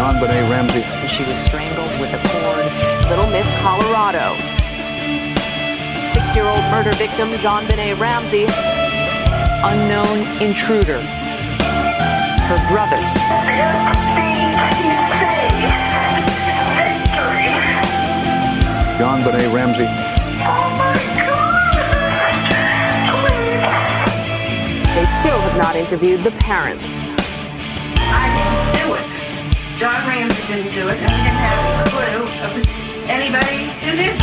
JonBenét Ramsey. She was strangled with a cord. Little Miss Colorado. Six-year-old murder victim JonBenét Ramsey. Unknown intruder. Her brother. JonBenét Ramsey. Oh my god! they still have not interviewed the parents. John Ramsey didn't do it, and we didn't have a clue of anybody who did it.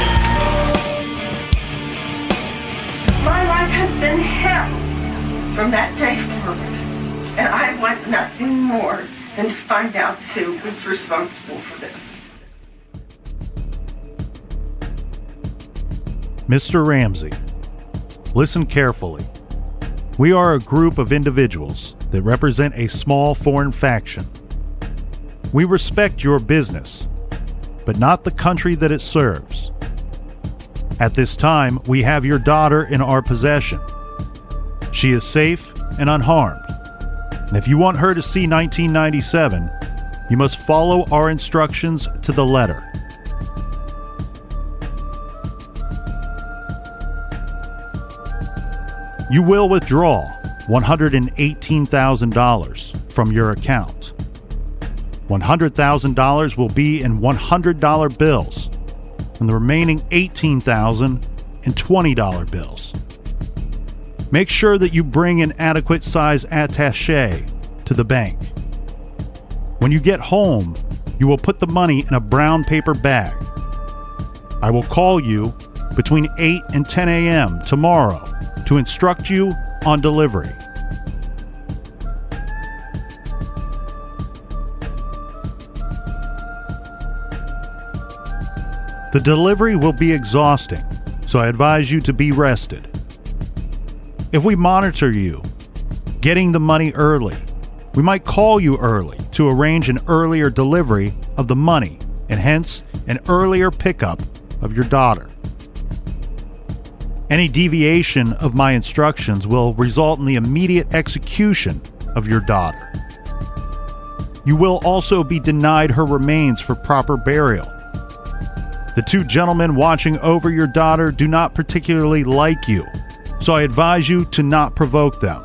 My life has been hell from that day forward, and I want nothing more than to find out who was responsible for this. Mr. Ramsey, listen carefully. We are a group of individuals that represent a small foreign faction. We respect your business, but not the country that it serves. At this time, we have your daughter in our possession. She is safe and unharmed. And if you want her to see 1997, you must follow our instructions to the letter. You will withdraw $118,000 from your account. $100,000 will be in $100 bills, and the remaining $18,000 in $20 bills. Make sure that you bring an adequate size attache to the bank. When you get home, you will put the money in a brown paper bag. I will call you between 8 and 10 a.m. tomorrow to instruct you on delivery. The delivery will be exhausting, so I advise you to be rested. If we monitor you, getting the money early, we might call you early to arrange an earlier delivery of the money and hence an earlier pickup of your daughter. Any deviation of my instructions will result in the immediate execution of your daughter. You will also be denied her remains for proper burial. The two gentlemen watching over your daughter do not particularly like you, so I advise you to not provoke them.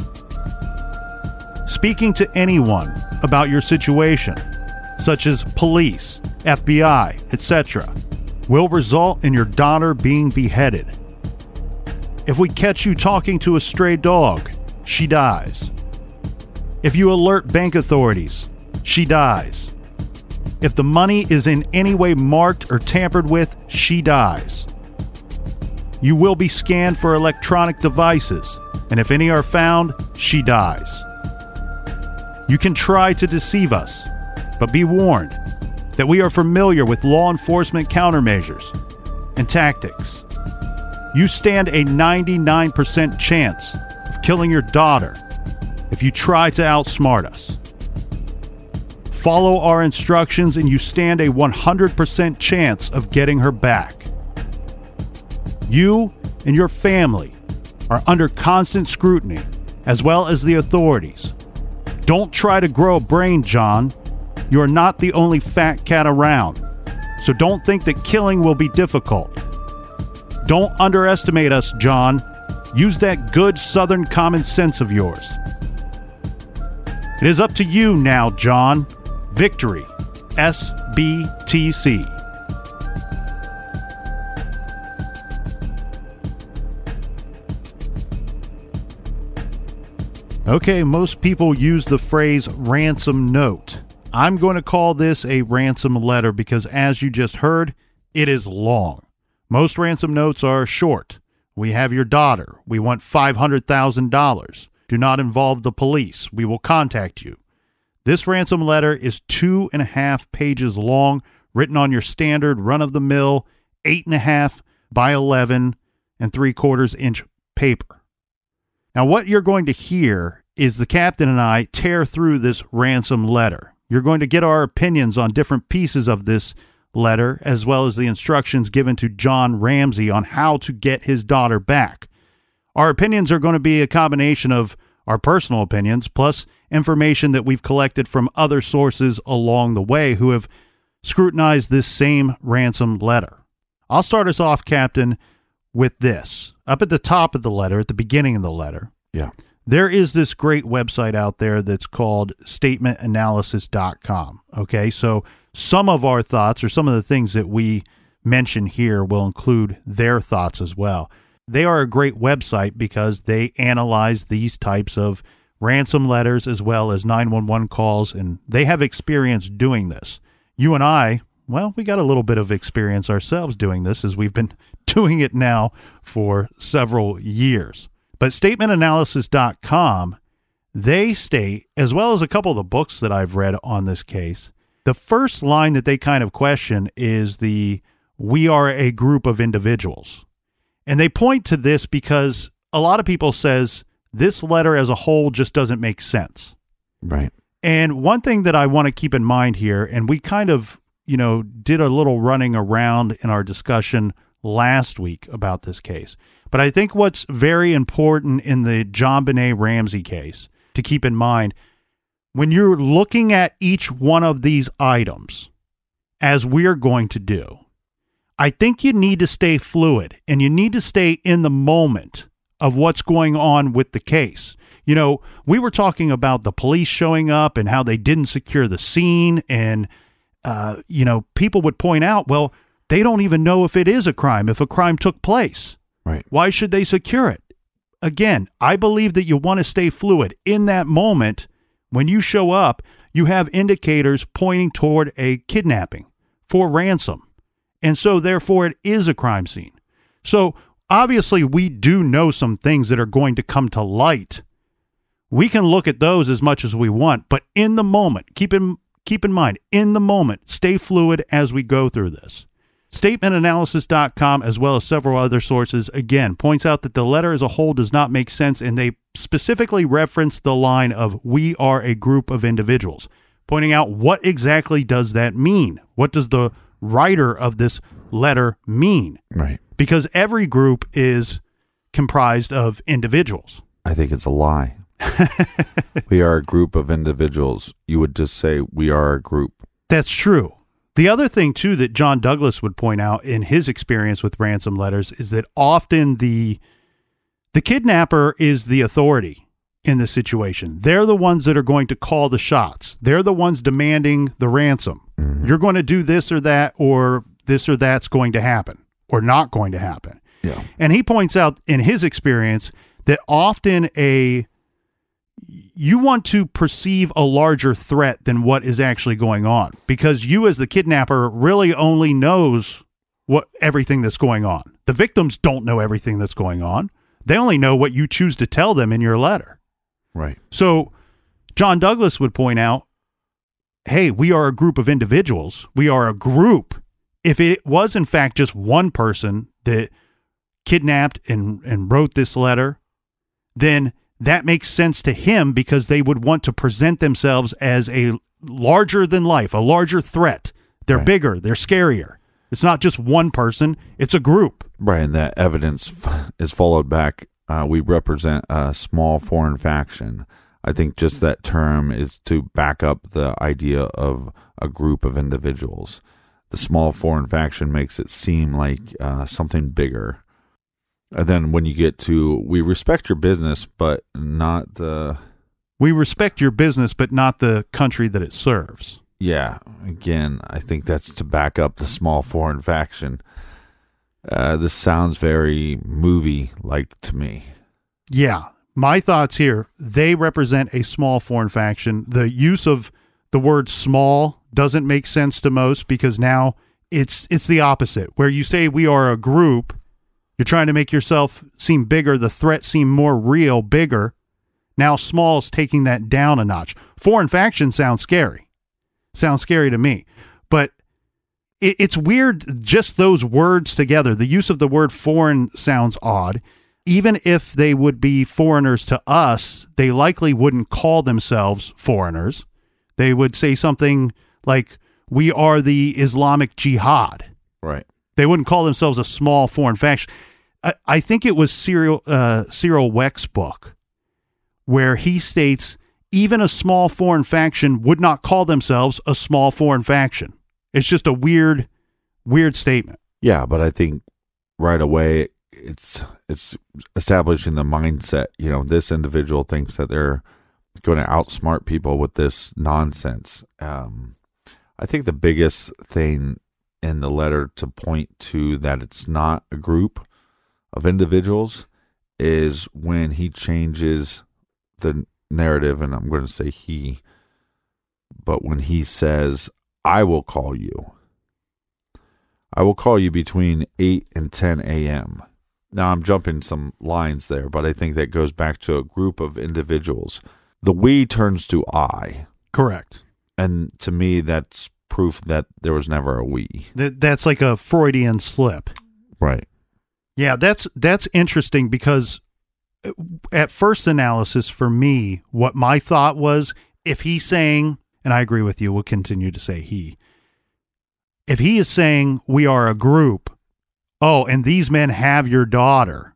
Speaking to anyone about your situation, such as police, FBI, etc., will result in your daughter being beheaded. If we catch you talking to a stray dog, she dies. If you alert bank authorities, she dies. If the money is in any way marked or tampered with, she dies. You will be scanned for electronic devices, and if any are found, she dies. You can try to deceive us, but be warned that we are familiar with law enforcement countermeasures and tactics. You stand a 99% chance of killing your daughter if you try to outsmart us. Follow our instructions, and you stand a 100% chance of getting her back. You and your family are under constant scrutiny, as well as the authorities. Don't try to grow a brain, John. You are not the only fat cat around. So don't think that killing will be difficult. Don't underestimate us, John. Use that good southern common sense of yours. It is up to you now, John. Victory. SBTC. Okay, most people use the phrase ransom note. I'm going to call this a ransom letter because, as you just heard, it is long. Most ransom notes are short. We have your daughter. We want $500,000. Do not involve the police. We will contact you. This ransom letter is two and a half pages long, written on your standard run of the mill, eight and a half by 11 and three quarters inch paper. Now, what you're going to hear is the captain and I tear through this ransom letter. You're going to get our opinions on different pieces of this letter, as well as the instructions given to John Ramsey on how to get his daughter back. Our opinions are going to be a combination of our personal opinions plus information that we've collected from other sources along the way who have scrutinized this same ransom letter. I'll start us off, Captain, with this. Up at the top of the letter, at the beginning of the letter, Yeah. there is this great website out there that's called statementanalysis.com. Okay, so some of our thoughts or some of the things that we mention here will include their thoughts as well. They are a great website because they analyze these types of ransom letters as well as 911 calls, and they have experience doing this. You and I, well, we got a little bit of experience ourselves doing this as we've been doing it now for several years. But statementanalysis.com, they state, as well as a couple of the books that I've read on this case, the first line that they kind of question is the we are a group of individuals. And they point to this because a lot of people says this letter as a whole just doesn't make sense. Right. And one thing that I want to keep in mind here, and we kind of, you know, did a little running around in our discussion last week about this case. But I think what's very important in the JonBenét Ramsey case to keep in mind when you're looking at each one of these items, as we're going to do, I think you need to stay fluid and you need to stay in the moment of what's going on with the case. You know, we were talking about the police showing up and how they didn't secure the scene. And, uh, you know, people would point out, well, they don't even know if it is a crime, if a crime took place. Right. Why should they secure it? Again, I believe that you want to stay fluid. In that moment, when you show up, you have indicators pointing toward a kidnapping for ransom. And so, therefore, it is a crime scene. So, obviously, we do know some things that are going to come to light. We can look at those as much as we want, but in the moment, keep in, keep in mind, in the moment, stay fluid as we go through this. Statementanalysis.com, as well as several other sources, again, points out that the letter as a whole does not make sense, and they specifically reference the line of, We are a group of individuals, pointing out what exactly does that mean? What does the writer of this letter mean? Right. Because every group is comprised of individuals. I think it's a lie. we are a group of individuals. You would just say we are a group. That's true. The other thing too that John Douglas would point out in his experience with ransom letters is that often the the kidnapper is the authority in the situation. They're the ones that are going to call the shots. They're the ones demanding the ransom. Mm-hmm. You're going to do this or that or this or that's going to happen or not going to happen. Yeah. And he points out in his experience that often a you want to perceive a larger threat than what is actually going on because you as the kidnapper really only knows what everything that's going on. The victims don't know everything that's going on. They only know what you choose to tell them in your letter. Right. So John Douglas would point out, "Hey, we are a group of individuals. We are a group. If it was in fact just one person that kidnapped and and wrote this letter, then that makes sense to him because they would want to present themselves as a larger than life, a larger threat. They're Right. bigger, they're scarier. It's not just one person, it's a group. Right. And that evidence f- is followed back. Uh, we represent a small foreign faction. I think just that term is to back up the idea of a group of individuals. The small foreign faction makes it seem like uh, something bigger. And then when you get to, we respect your business, but not the, We respect your business, but not the country that it serves. yeah, again, I think that's to back up the small foreign faction. Uh, this sounds very movie like to me. Yeah. My thoughts here they represent a small foreign faction. The use of the word small doesn't make sense to most because now it's it's the opposite. Where you say we are a group, you're trying to make yourself seem bigger, the threat seem more real, bigger. Now small's taking that down a notch. Foreign faction sounds scary. Sounds scary to me. But it, it's weird just those words together. The use of the word foreign sounds odd. Even if they would be foreigners to us, they likely wouldn't call themselves foreigners. They would say something like, We are the Islamic Jihad. Right. They wouldn't call themselves a small foreign faction. I, I think it was Cyril, uh, Cyril Wecht's book where he states even a small foreign faction would not call themselves a small foreign faction. It's just a weird, weird statement. Yeah, but I think right away it's it's establishing the mindset. You know, this individual thinks that they're going to outsmart people with this nonsense. Um, I think the biggest thing in the letter to point to that it's not a group of individuals is when he changes the narrative, and I'm going to say he, but when he says, I will call you. I will call you between 8 and 10 a.m. Now, I'm jumping some lines there, but I think that goes back to a group of individuals. The we turns to I. Correct. And to me, that's proof that there was never a we. That, that's like a Freudian slip. Right. Yeah, that's that's interesting because uh, at first analysis for me, what my thought was if he's saying, and I agree with you, we'll continue to say he. If he is saying we are a group, oh, and these men have your daughter,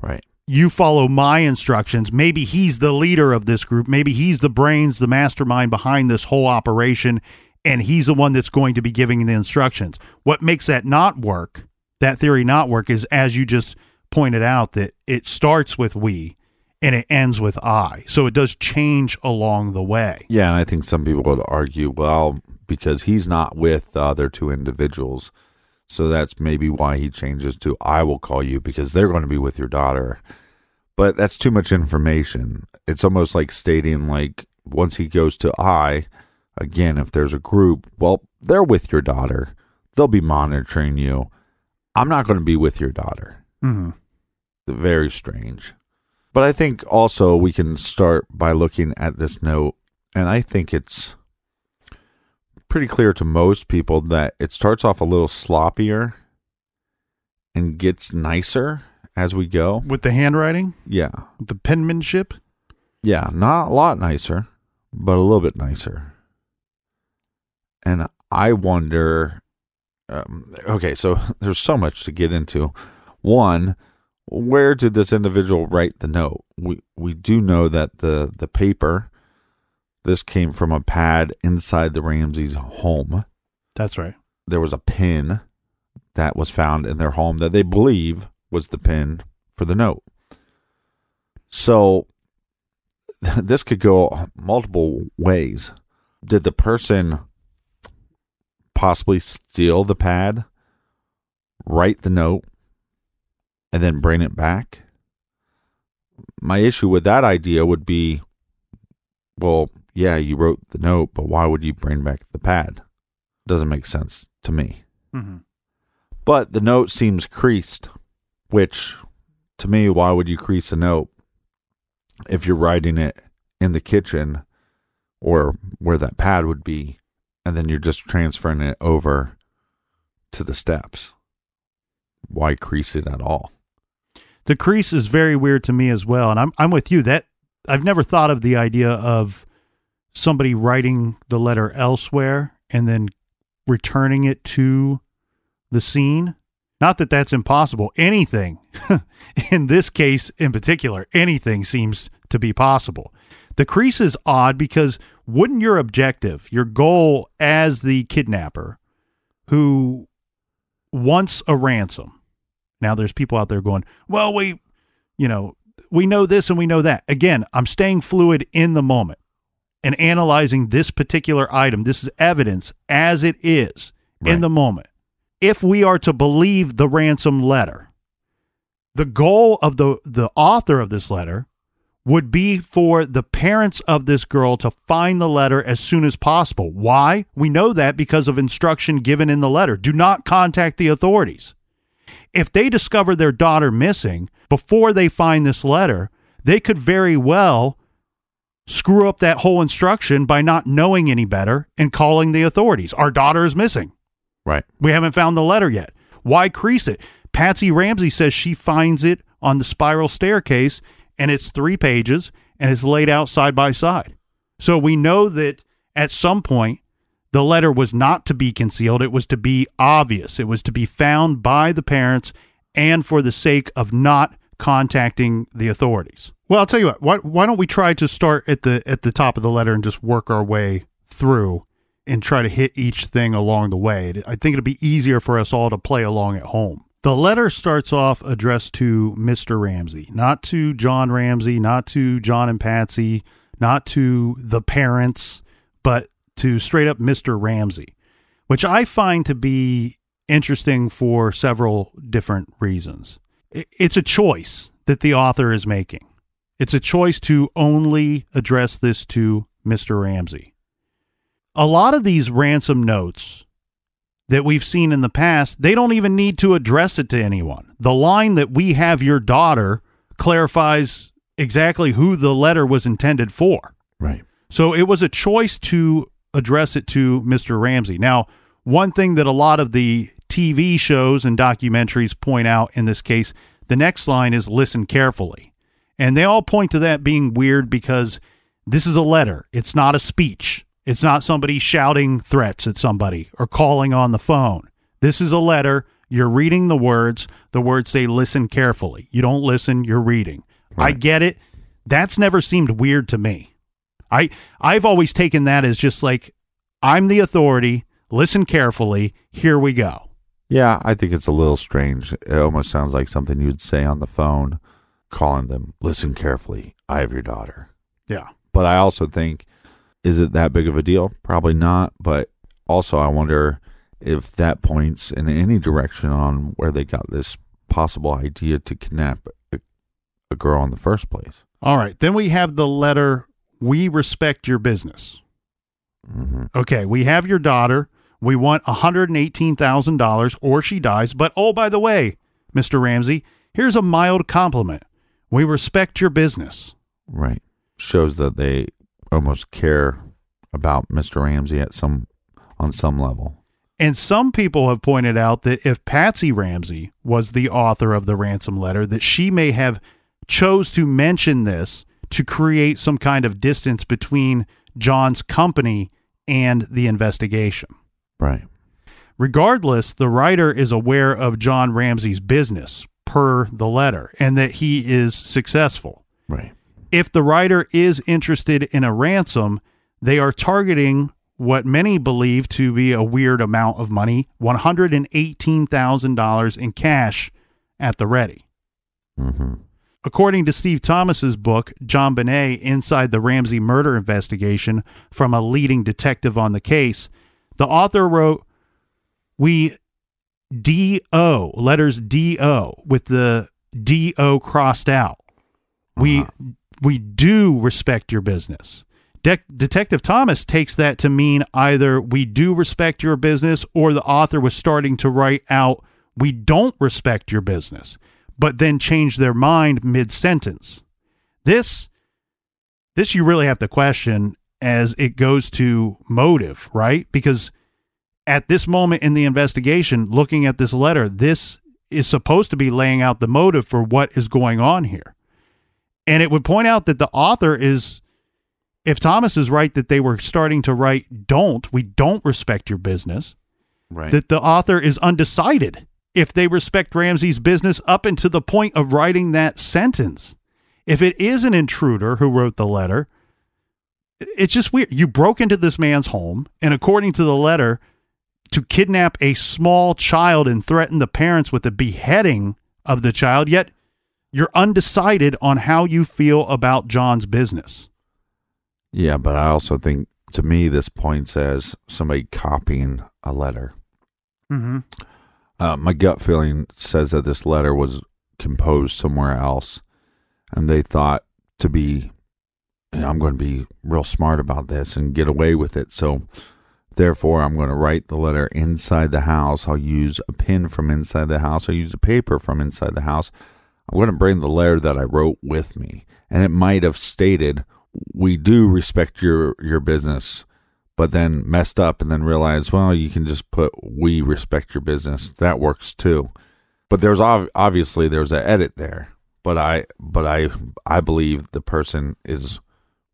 Right. you follow my instructions. Maybe he's the leader of this group. Maybe he's the brains, the mastermind behind this whole operation, and he's the one that's going to be giving the instructions. What makes that not work, that theory not work, is as you just pointed out, that it starts with we and it ends with I. So it does change along the way. Yeah, and I think some people would argue, well, because he's not with the other two individuals, so that's maybe why he changes to I will call you because they're going to be with your daughter. But that's too much information. It's almost like stating like once he goes to I, again, if there's a group, well, they're with your daughter. They'll be monitoring you. I'm not going to be with your daughter. Mm-hmm. Very strange. But I think also we can start by looking at this note, and I think it's pretty clear to most people that it starts off a little sloppier and gets nicer as we go. With the handwriting, Yeah. with the penmanship, Yeah, not a lot nicer, but a little bit nicer. And I wonder um, okay, so there's so much to get into. One, where did this individual write the note? We we do know that the the paper this came from a pad inside the Ramseys home. that's right. There was a pin that was found in their home that they believe was the pin for the note. So this could go multiple ways. Did the person possibly steal the pad, write the note, and then bring it back? My issue with that idea would be well, yeah, you wrote the note, but why would you bring back the pad? Doesn't make sense to me. Mm-hmm. But the note seems creased, which to me, why would you crease a note if you're writing it in the kitchen or where that pad would be, and then you're just transferring it over to the steps? Why crease it at all? The crease is very weird to me as well, and I'm I'm with you. That I've never thought of the idea of somebody writing the letter elsewhere and then returning it to the scene. Not that that's impossible. Anything, in this case in particular, anything seems to be possible. The crease is odd because wouldn't your objective, your goal as the kidnapper, who wants a ransom. Now there's people out there going, "Well, we, you know, we know this and we know that." Again, I'm staying fluid in the moment and analyzing this particular item. This is evidence as it is Right. in the moment. If we are to believe the ransom letter, the goal of the the author of this letter would be for the parents of this girl to find the letter as soon as possible. Why? We know that because of instruction given in the letter. Do not contact the authorities. If they discover their daughter missing before they find this letter, they could very well screw up that whole instruction by not knowing any better and calling the authorities. Our daughter is missing. Right. We haven't found the letter yet. Why crease it? Patsy Ramsey says she finds it on the spiral staircase and it's three pages and it's laid out side by side. So we know that at some point the letter was not to be concealed. It was to be obvious. It was to be found by the parents and for the sake of not contacting the authorities. Well, I'll tell you what. Why, why don't we try to start at the at the top of the letter and just work our way through and try to hit each thing along the way. I think it'll be easier for us all to play along at home. The letter starts off addressed to Mr. Ramsey, not to John Ramsey, not to John and Patsy, not to the parents, but to straight up Mr. Ramsey, which I find to be interesting for several different reasons. It's a choice that the author is making. It's a choice to only address this to Mr. Ramsey a lot of these ransom notes that we've seen in the past, they don't even need to address it to anyone. The line that we have your daughter clarifies exactly who the letter was intended for. Right. So it was a choice to address it to Mr. Ramsey. Now, one thing that a lot of the TV shows and documentaries point out in this case, the next line is listen carefully. And they all point to that being weird because this is a letter, it's not a speech. It's not somebody shouting threats at somebody or calling on the phone. This is a letter. You're reading the words. The words say listen carefully. You don't listen, you're reading. I get it. That's never seemed weird to me. I I've always taken that as just like I'm the authority. Listen carefully. Here we go. Yeah, I think it's a little strange. It almost sounds like something you'd say on the phone, calling them, listen carefully. I have your daughter. Yeah. But I also think, is it that big of a deal? Probably not. But also, I wonder if that points in any direction on where they got this possible idea to kidnap a, a girl in the first place. All right. Then we have the letter we respect your business. hmm Okay, we have your daughter. We want $118,000 or she dies. But oh, by the way, Mr. Ramsey, here's a mild compliment. We respect your business. Right. Shows that they almost care about Mr. Ramsey at some on some level. And some people have pointed out that if Patsy Ramsey was the author of the ransom letter, that she may have chose to mention this to create some kind of distance between John's company and the investigation. Right. Regardless, the writer is aware of John Ramsey's business per the letter and that he is successful. Right. If the writer is interested in a ransom, they are targeting what many believe to be a weird amount of money $118,000 in cash at the ready. hmm According to Steve Thomas's book, JonBenét Inside the Ramsey Murder Investigation from a leading detective on the case, the author wrote, We DO, letters DO, with the DO crossed out. We we do respect your business. De- Detective Thomas takes that to mean either we do respect your business or the author was starting to write out we don't respect your business, but then change their mind mid sentence. This this you really have to question as it goes to motive, right? Because at this moment in the investigation, looking at this letter, this is supposed to be laying out the motive for what is going on here. And it would point out that the author is, if Thomas is right that they were starting to write, don't, we don't respect your business, Right. that the author is undecided if they respect Ramsey's business up until the point of writing that sentence. If it is an intruder who wrote the letter, it's just weird. You broke into this man's home, and according to the letter, to kidnap a small child and threaten the parents with the beheading of the child, yet you're undecided on how you feel about John's business. Yeah, but I also think to me this points as somebody copying a letter. Mm-hmm. Uh, my gut feeling says that this letter was composed somewhere else, and they thought to be, "Yeah, I'm going to be real smart about this and get away with it. So, therefore, I'm going to write the letter inside the house. I'll use a pen from inside the house. I'll use a paper from inside the house. I'm going to bring the letter that I wrote with me, and it might have stated, "We do respect your your business." but then messed up and then realized, well, you can just put "we respect your business." That works too. But there's obviously there's an edit there. But I but I I believe the person is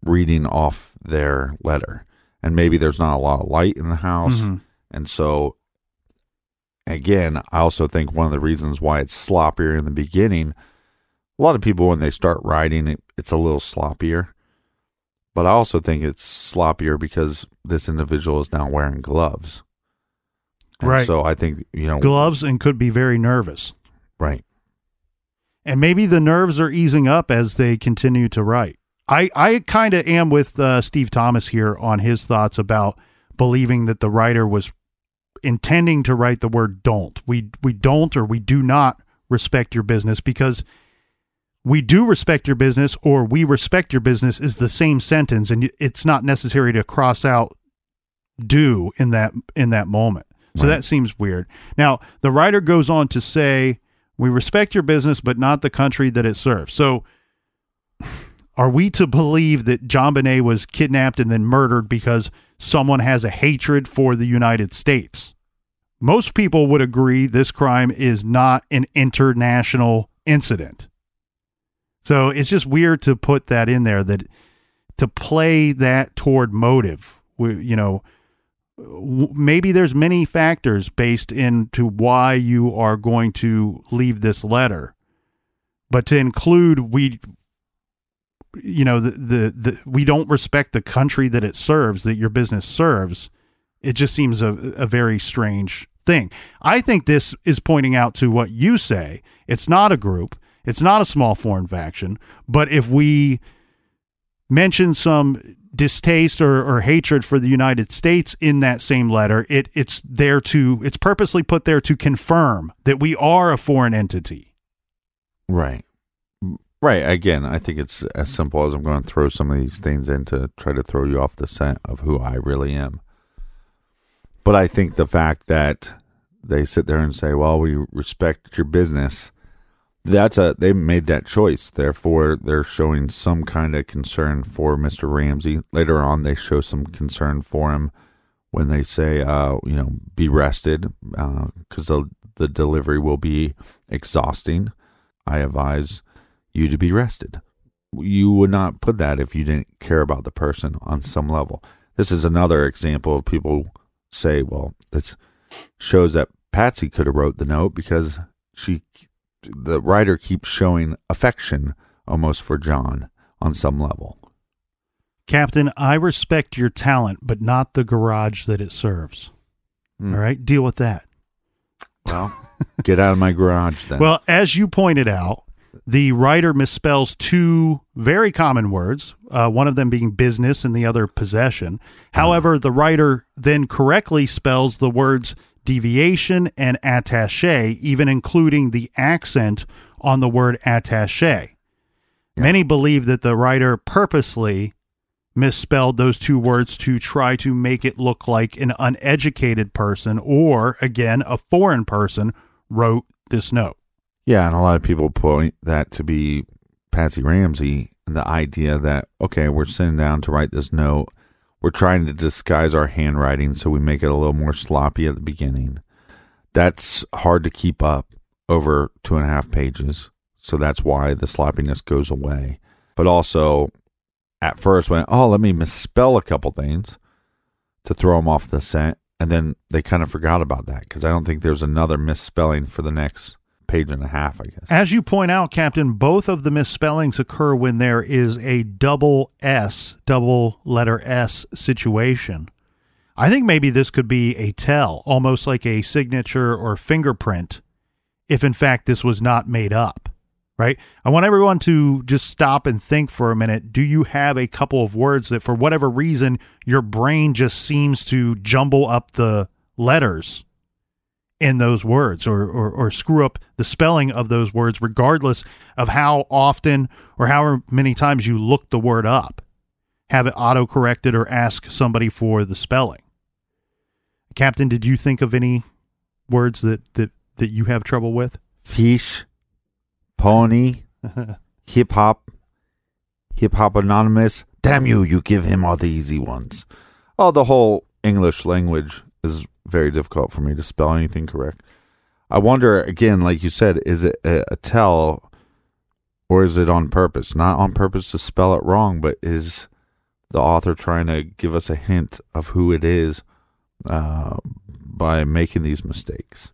reading off their letter, and maybe there's not a lot of light in the house, Mhm. and so again, I also think one of the reasons why it's sloppier in the beginning. A lot of people when they start writing it, it's a little sloppier but I also think it's sloppier because this individual is now wearing gloves. And Right. So I think, you know, Gloves and could be very nervous. right. And maybe the nerves are easing up as they continue to write. I, I kind of am with uh, Steve Thomas here on his thoughts about believing that the writer was intending to write the word don't. We we don't or we do not respect your business because we do respect your business or we respect your business is the same sentence and it's not necessary to cross out do in that in that moment. So Right. that seems weird. Now, the writer goes on to say, "We respect your business but not the country that it serves." So are we to believe that JonBenét was kidnapped and then murdered because someone has a hatred for the United States? Most people would agree this crime is not an international incident. So it's just weird to put that in there that to play that toward motive. You know, maybe there's many factors based into why you are going to leave this letter, but to include we, you know, the the, the we don't respect the country that it serves, that your business serves. It just seems a, a very strange thing. I think this is pointing out to what you say. It's not a group. It's not a small foreign faction. But if we mention some distaste or, or hatred for the United States in that same letter, it it's there to it's purposely put there to confirm that we are a foreign entity. Right. Right. Again, I think it's as simple as I'm going to throw some of these things in to try to throw you off the scent of who I really am. But I think the fact that they sit there and say, "Well, we respect your business," that's a they made that choice. Therefore, they're showing some kind of concern for Mr. Ramsey. Later on, they show some concern for him when they say, uh, you know, be rested because the the delivery will be exhausting. I advise you to be rested. You would not put that if you didn't care about the person on some level. This is another example of people say, well, this shows that Patsy could have wrote the note because she the writer keeps showing affection almost for John on some level. Captain, I respect your talent, but not the garage that it serves. Hmm. All right, deal with that. Well, get out of my garage then. Well, as you pointed out, the writer misspells two very common words, uh, one of them being business and the other possession. However, the writer then correctly spells the words deviation and attache, even including the accent on the word attache. Many believe that the writer purposely misspelled those two words to try to make it look like an uneducated person or, again, a foreign person wrote this note. Yeah, and a lot of people point that to be Patsy Ramsey the idea that, okay, we're sitting down to write this note. We're trying to disguise our handwriting so we make it a little more sloppy at the beginning. That's hard to keep up over two and a half pages. So that's why the sloppiness goes away. But also, at first, went, oh, let me misspell a couple things to throw them off the scent. And then they kind of forgot about that because I don't think there's another misspelling for the next page and a half, I guess. As you point out, Captain, both of the misspellings occur when there is a double S, double letter S situation. I think maybe this could be a tell, almost like a signature or fingerprint, if in fact this was not made up, right? I want everyone to just stop and think for a minute. Do you have a couple of words that, for whatever reason, your brain just seems to jumble up the letters in those words or, or, or screw up the spelling of those words, regardless of how often or how many times you look the word up? Have it auto corrected or ask somebody for the spelling. Captain, did you think of any words that that that you have trouble with? Fish, pony, hip hop, hip hop anonymous. Damn you! You give him all the easy ones. Oh, the whole English language is very difficult for me to spell anything correct. I wonder again, like you said, is it a, a tell or is it on purpose? Not on purpose to spell it wrong, but is the author trying to give us a hint of who it is uh, by making these mistakes?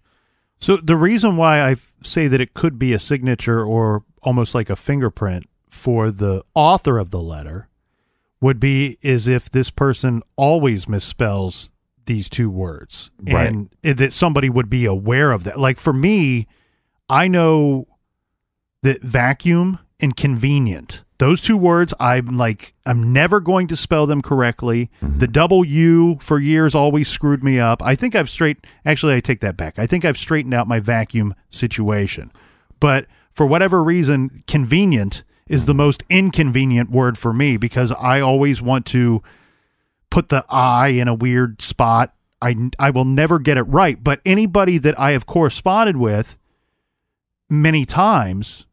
So the reason why I say that it could be a signature or almost like a fingerprint for the author of the letter would be is if this person always misspells these two words Right. and that somebody would be aware of that. Like for me, I know that vacuum and convenient. Those two words, I'm like, I'm never going to spell them correctly. Mm-hmm. The double U for years always screwed me up. I think I've straight, actually, I take that back. I think I've straightened out my vacuum situation. But for whatever reason, convenient is the most inconvenient word for me because I always want to put the I in a weird spot. I, I will never get it right. But anybody that I have corresponded with many times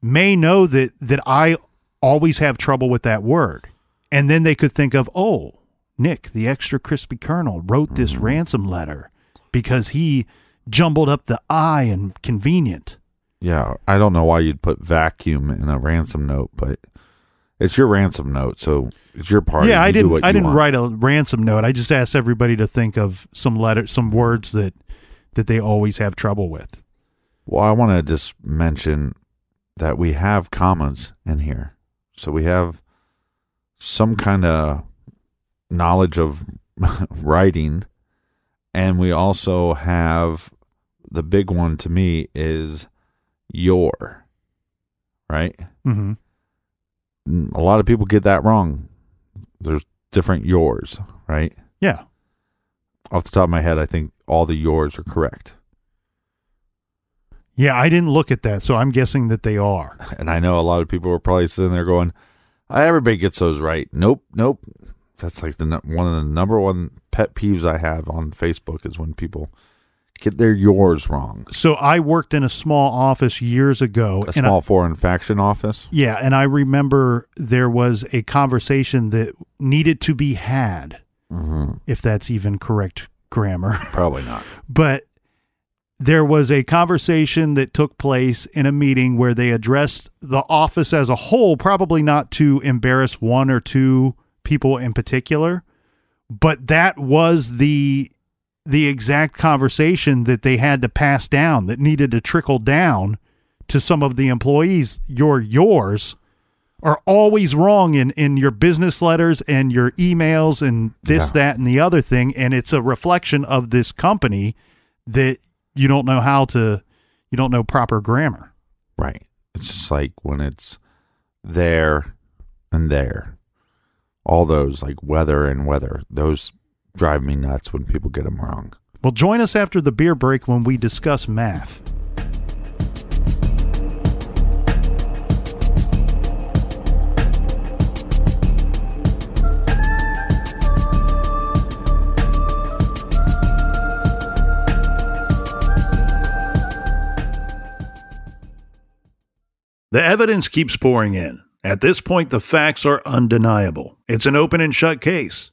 may know that that I always have trouble with that word. And then they could think of, oh, Nick, the extra crispy colonel, wrote this mm-hmm. ransom letter because he jumbled up the I and convenient. Yeah, I don't know why you'd put vacuum in a ransom note, but it's your ransom note, so it's your party. yeah, I You didn't I didn't want. write a ransom note. I just asked everybody to think of some letter some words that that they always have trouble with. Well, I want to just mention that we have commas in here, so we have some kind of knowledge of writing, and we also have the big one to me is your, right? Mm-hmm. A lot of people get that wrong. There's different yours, right? Yeah. Off the top of my head, I think all the yours are correct. Yeah, I didn't look at that, so I'm guessing that they are. And I know a lot of people are probably sitting there going, "Ah, everybody gets those right. Nope, nope. That's like the one of the number one pet peeves I have on Facebook is when people their yours wrong. So I worked in a small office years ago. A and I- small foreign faction office. Yeah, and I remember there was a conversation that needed to be had, mm-hmm. if that's even correct grammar. Probably not. but there was a conversation that took place in a meeting where they addressed the office as a whole, probably not to embarrass one or two people in particular, but that was the the exact conversation that they had to pass down that needed to trickle down to some of the employees your yours are always wrong in in your business letters and your emails and this Yeah. that and the other thing and it's a reflection of this company that you don't know how to you don't know proper grammar Right. It's just like when it's there and there. All those like weather and weather. Those drive me nuts when people get them wrong. well join us after the beer break when we discuss math The evidence keeps pouring in. At this point, the facts are undeniable. It's an open and shut case.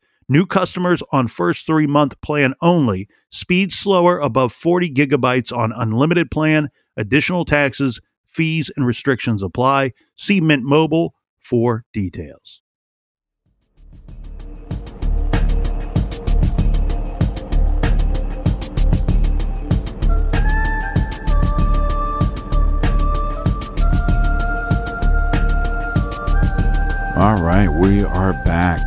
New customers on first three month plan only. Speed slower above 40 gigabytes on unlimited plan. Additional taxes, fees, and restrictions apply. See Mint Mobile for details. All right, we are back.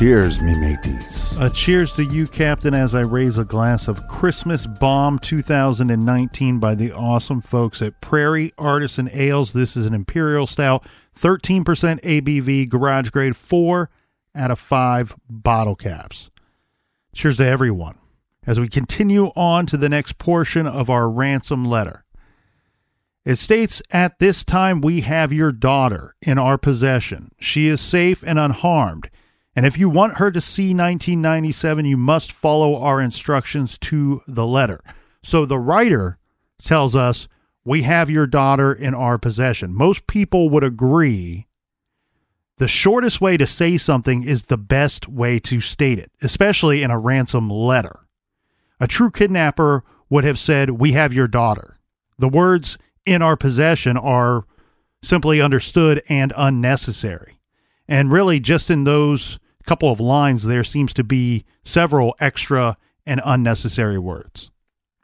Cheers, me mateys. Uh, cheers to you, Captain, as I raise a glass of Christmas Bomb 2019 by the awesome folks at Prairie Artisan Ales. This is an Imperial Stout, 13% ABV, garage grade, 4 out of 5 bottle caps. Cheers to everyone. As we continue on to the next portion of our ransom letter. It states, At this time, we have your daughter in our possession. She is safe and unharmed. And if you want her to see 1997, you must follow our instructions to the letter. So the writer tells us, We have your daughter in our possession. Most people would agree the shortest way to say something is the best way to state it, especially in a ransom letter. A true kidnapper would have said, We have your daughter. The words in our possession are simply understood and unnecessary. And really, just in those couple of lines, there seems to be several extra and unnecessary words.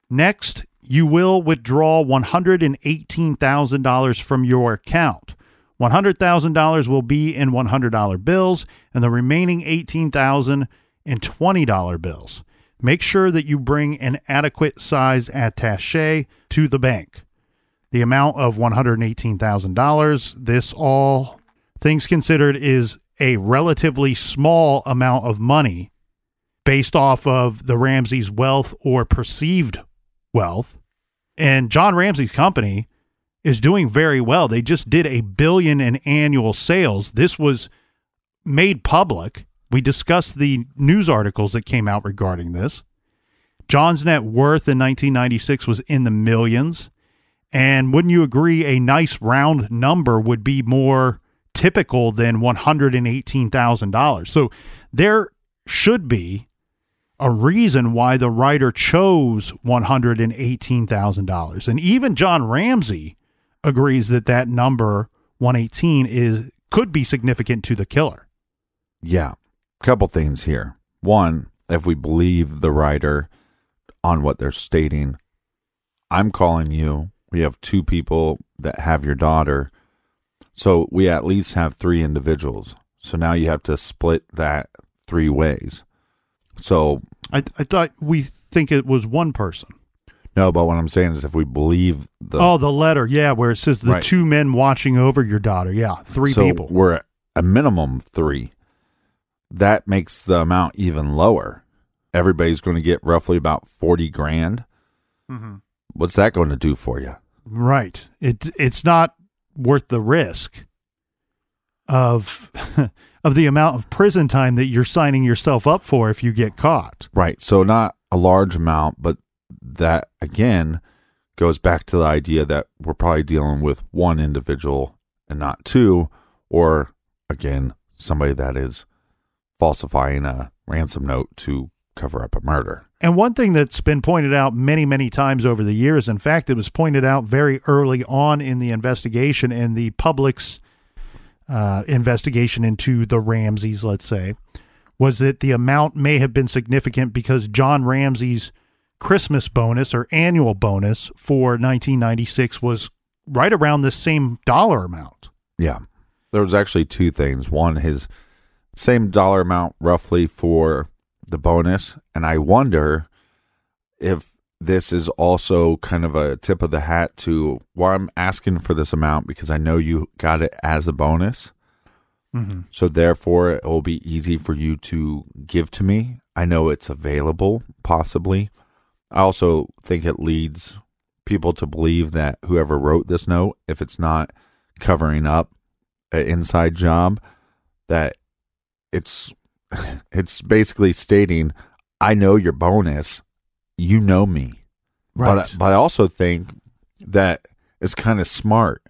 Next, you will withdraw $118,000 from your account. $100,000 will be in $100 bills and the remaining $18,000 in $20 bills. Make sure that you bring an adequate size attache to the bank the amount of $118,000. This, all things considered, is a relatively small amount of money based off of the Ramsey's wealth or perceived wealth. And John Ramsey's company is doing very well. They just did a billion in annual sales. This was made public. We discussed the news articles that came out regarding this. John's net worth in 1996 was in the millions. And wouldn't you agree a nice round number would be more typical than $118,000? So there should be a reason why the writer chose $118,000. And even John Ramsey agrees that that number 118 is could be significant to the killer. Yeah. Couple things here. One, if we believe the writer on what they're stating, I'm calling you. We have two people that have your daughter. So we at least have three individuals. So now you have to split that three ways. So I I thought we think it was one person. no, but what I'm saying is if we believe the oh, the letter, yeah, where it says the Right. two men watching over your daughter. Yeah, three so people. we're a minimum three. That makes the amount even lower. Everybody's going to get roughly about forty grand. Mm-hmm. What's that going to do for you? Right. It it's not worth the risk of of the amount of prison time that you're signing yourself up for if you get caught. Right. So not a large amount, but that again goes back to the idea that we're probably dealing with one individual and not two, or again, somebody that is falsifying a ransom note to cover up a murder. And one thing that's been pointed out many, many times over the years, in fact, it was pointed out very early on in the investigation and the public's uh, investigation into the Ramseys, let's say, was that the amount may have been significant because John Ramsey's Christmas bonus or annual bonus for 1996 was right around this same dollar amount. Yeah. There was actually two things. One, his same dollar amount roughly for the bonus. And I wonder if this is also kind of a tip of the hat to why I'm asking for this amount because I know you got it as a bonus. Mm-hmm. So therefore, it will be easy for you to give to me. I know it's available, possibly. I also think it leads people to believe that whoever wrote this note, if it's not covering up an inside job, that it's it's basically stating, "I know your bonus, you know me." Right. But but I also think that it's kind of smart.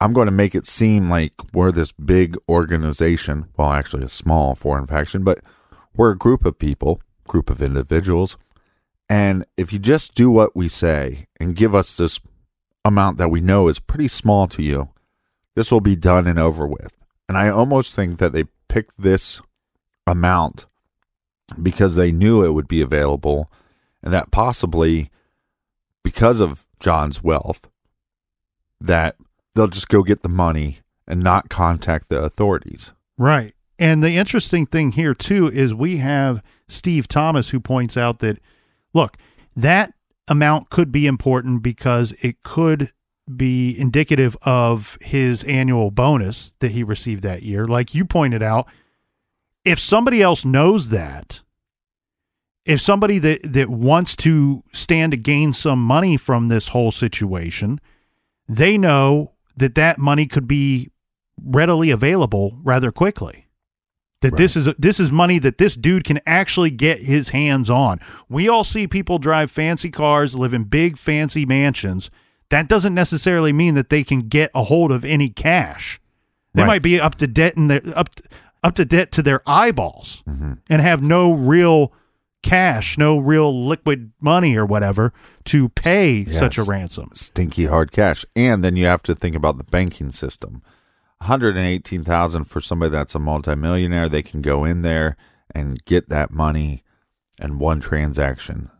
I'm going to make it seem like we're this big organization. Well, actually, a small foreign faction, but we're a group of people, group of individuals. And if you just do what we say and give us this amount that we know is pretty small to you, this will be done and over with. And I almost think that they picked this amount because they knew it would be available and that possibly because of John's wealth that they'll just go get the money and not contact the authorities. Right. And the interesting thing here, too, is we have Steve Thomas who points out that, look, that amount could be important because it could be indicative of his annual bonus that he received that year. Like you pointed out, if somebody else knows that, if somebody that, that wants to stand to gain some money from this whole situation, they know that that money could be readily available rather quickly. That this is this is money that this dude can actually get his hands on. We all see people drive fancy cars, live in big fancy mansions. That doesn't necessarily mean that they can get a hold of any cash. They Right. might be up to debt in their up up to debt to their eyeballs Mm-hmm. and have no real cash, no real liquid money or whatever to pay such a ransom. Stinky hard cash. And then you have to think about the banking system. 118,000 for somebody that's a multimillionaire, they can go in there and get that money in one transaction,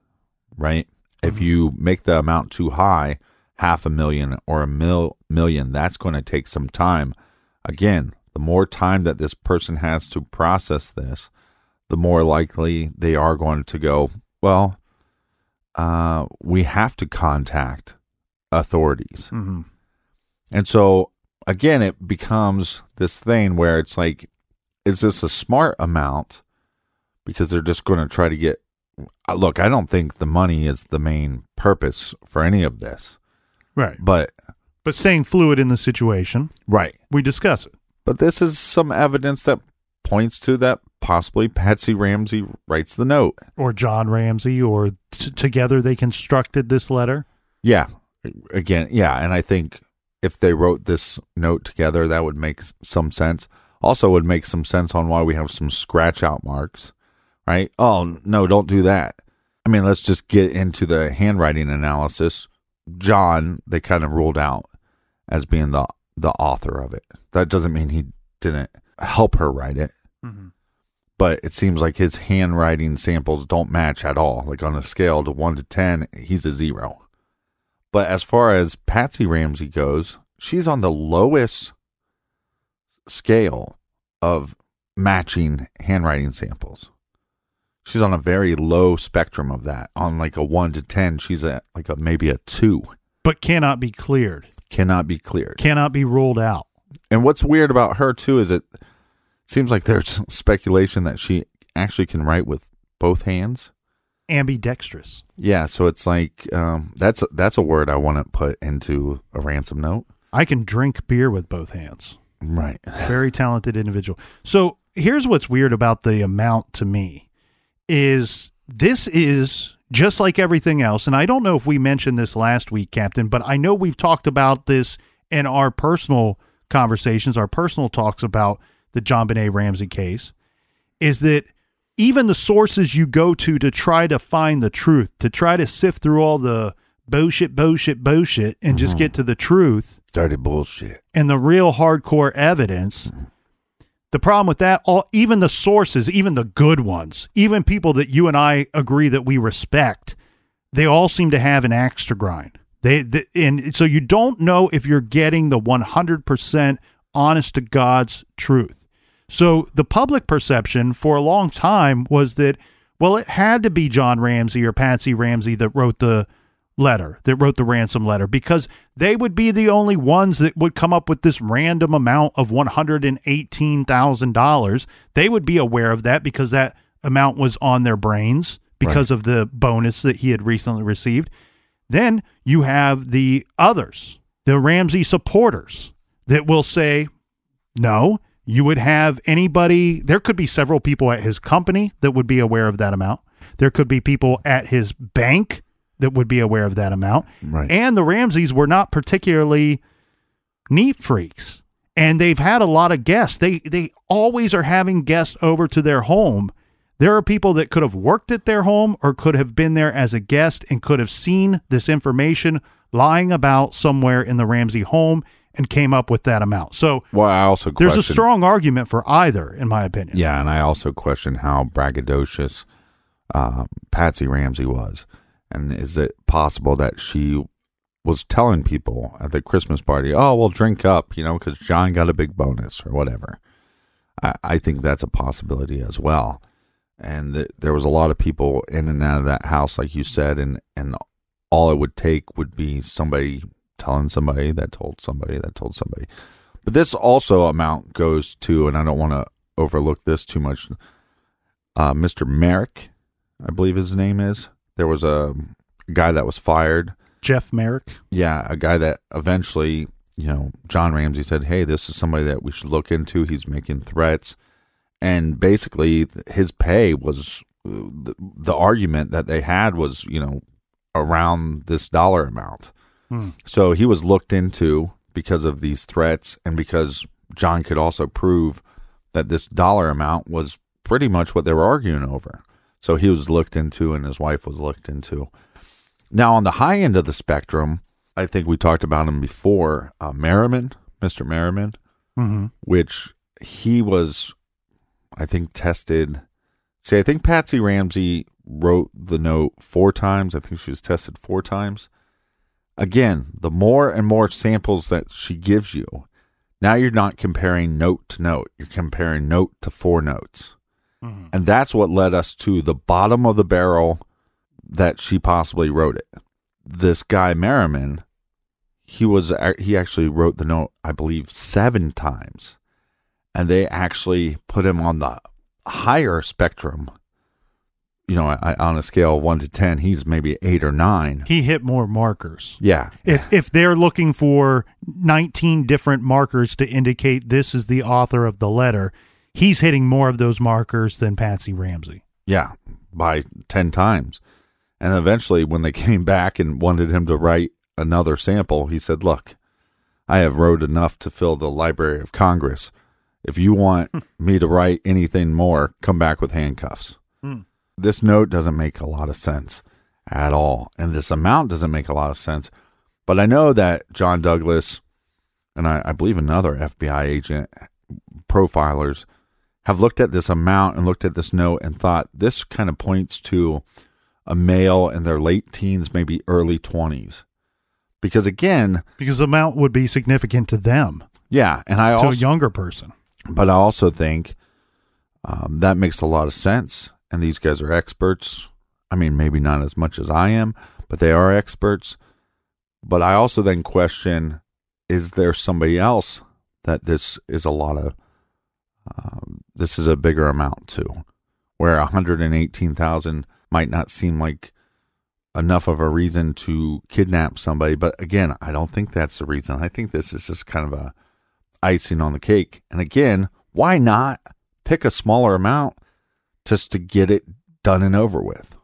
right? If you make the amount too high, half a million or a mil- million, that's going to take some time. Again, the more time that this person has to process this, the more likely they are going to go, well, uh, we have to contact authorities. Mm-hmm. And so, again, it becomes this thing where it's like, is this a smart amount? Because they're just going to try to get. uh, Look, I don't think the money is the main purpose for any of this, Right. but But staying fluid in the situation, right, we discuss it. But this is some evidence that points to that possibly Patsy Ramsey writes the note. Or John Ramsey, or t- together they constructed this letter. Yeah. Again, yeah. And I think if they wrote this note together, that would make some sense. Also, would make some sense on why we have some scratch out marks, right? Oh, no, don't do that. I mean, let's just get into the handwriting analysis. John, they kind of ruled out as being the the author of it. That doesn't mean he didn't help her write it, mm-hmm. but it seems like his handwriting samples don't match at all. Like on a scale to one to ten, he's a zero. But as far as Patsy Ramsey goes, she's on the lowest scale of matching handwriting samples. She's on a very low spectrum of that. On like a 1 to 10, she's at like a maybe a 2. But cannot be cleared, Cannot be cleared. cannot be ruled out. And what's weird about her too is it seems like there's speculation that she actually can write with both hands. Ambidextrous. Yeah, so it's like um, that's that's a word I want to put into a ransom note. I can drink beer with both hands. Right. Very talented individual. So here's what's weird about the amount to me is this is just like everything else. And I don't know if we mentioned this last week, Captain, but I know we've talked about this in our personal conversations, our personal talks about the JonBenét Ramsey case, is that even the sources you go to to try to find the truth, to try to sift through all the bullshit, bullshit, bullshit, and just mm-hmm. get to the truth Dirty bullshit. and the real hardcore evidence. Mm-hmm. The problem with that, all even the sources, even the good ones, even people that you and I agree that we respect, they all seem to have an axe to grind. They, they and so you don't know if you're getting the 100% honest to God's truth. So the public perception for a long time was that well, it had to be John Ramsey or Patsy Ramsey that wrote the letter, that wrote the ransom letter, because they would be the only ones that would come up with this random amount of $118,000. They would be aware of that because that amount was on their brains because of the bonus that he had recently received. Then you have the others, the Ramsey supporters, that will say, no, you would have anybody, there could be several people at his company that would be aware of that amount. There could be people at his bank that would be aware of that amount. Right. And the Ramseys were not particularly neat freaks. And they've had a lot of guests. They they always are having guests over to their home. There are people that could have worked at their home or could have been there as a guest and could have seen this information lying about somewhere in the Ramsey home and came up with that amount. So Well, I also there's a strong argument for either, in my opinion. Yeah, and I also question how braggadocious um, Patsy Ramsey was, and is it possible that she was telling people at the Christmas party, "Oh, we'll drink up," you know, because John got a big bonus or whatever. I, I think that's a possibility as well. And th- there was a lot of people in and out of that house, like you said, and and all it would take would be somebody telling somebody that told somebody that told somebody. But this also amount goes to, and I don't want to overlook this too much. Uh, Mr. Merrick, I believe his name is. There was a guy that was fired. Jeff Merrick. Yeah, a guy that eventually, you know, John Ramsey said, "Hey, this is somebody that we should look into. He's making threats." And basically his pay was uh, the, the argument that they had was, you know, around this dollar amount. Hmm. So he was looked into because of these threats and because John could also prove that this dollar amount was pretty much what they were arguing over. So he was looked into and his wife was looked into. Now, on the high end of the spectrum, I think we talked about him before, uh, Merriman, Mr. Merriman, Mm-hmm. which he was, I think, tested. See, I think Patsy Ramsey wrote the note four times. I think she was tested four times. Again, the more and more samples that she gives you, now you're not comparing note to note. You're comparing note to four notes. Mm-hmm. And that's what led us to the bottom of the barrel that she possibly wrote it. This guy Merriman, he was he actually wrote the note, I believe, seven times, and they actually put him on the higher spectrum you know, I, on a scale of one to 10, he's maybe eight or nine. He hit more markers. Yeah. If if they're looking for 19 different markers to indicate this is the author of the letter, he's hitting more of those markers than Patsy Ramsey. Yeah. By 10 times. And eventually, when they came back and wanted him to write another sample, he said, Look, I have wrote enough to fill the Library of Congress. If you want me to write anything more, come back with handcuffs. Hmm. This note doesn't make a lot of sense at all. And this amount doesn't make a lot of sense. But I know that John Douglas and I, I believe another FBI agent profilers have looked at this amount and looked at this note and thought this kind of points to a male in their late teens, maybe early 20s. Because again, Because the amount would be significant to them, yeah, and I to also a younger person. but I also think um, that makes a lot of sense. And these guys are experts. I mean, maybe not as much as I am, but they are experts. But I also then question: Is there somebody else that this is a lot of? Um, this is a bigger amount too, where one hundred and eighteen thousand might not seem like enough of a reason to kidnap somebody. But again, I don't think that's the reason. I think this is just kind of a icing on the cake. And again, why not pick a smaller amount just to get it done and over with?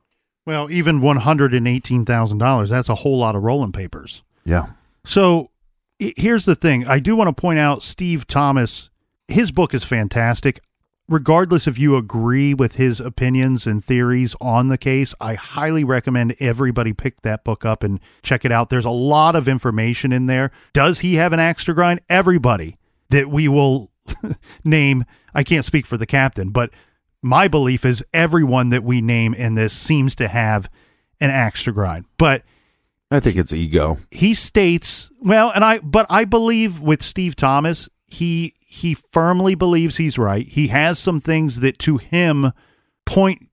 Well, even $118,000, that's a whole lot of rolling papers. Yeah. So here's the thing. I do want to point out Steve Thomas, his book is fantastic. Regardless if you agree with his opinions and theories on the case, I highly recommend everybody pick that book up and check it out. There's a lot of information in there. Does he have an axe to grind? Everybody that we will name, I can't speak for the captain, but my belief is everyone that we name in this seems to have an axe to grind. But I think it's ego. he states well and i but i believe with steve thomas he he firmly believes he's right. He has some things that to him point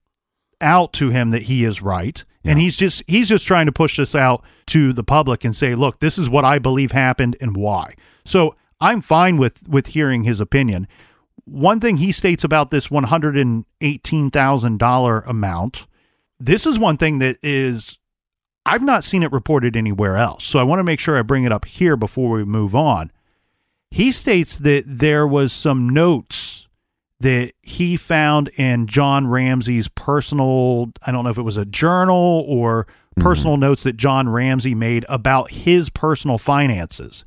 out to him that he is right. And he's just he's just trying to push this out to the public and say look this is what i believe happened and why. So i'm fine with with hearing his opinion. One thing he states about this $118,000 amount this is one thing that is I've not seen it reported anywhere else. So I want to make sure I bring it up here before we move on. He states that there was some notes that he found in John Ramsey's personal, I don't know if it was a journal or mm-hmm. personal notes that John Ramsey made about his personal finances.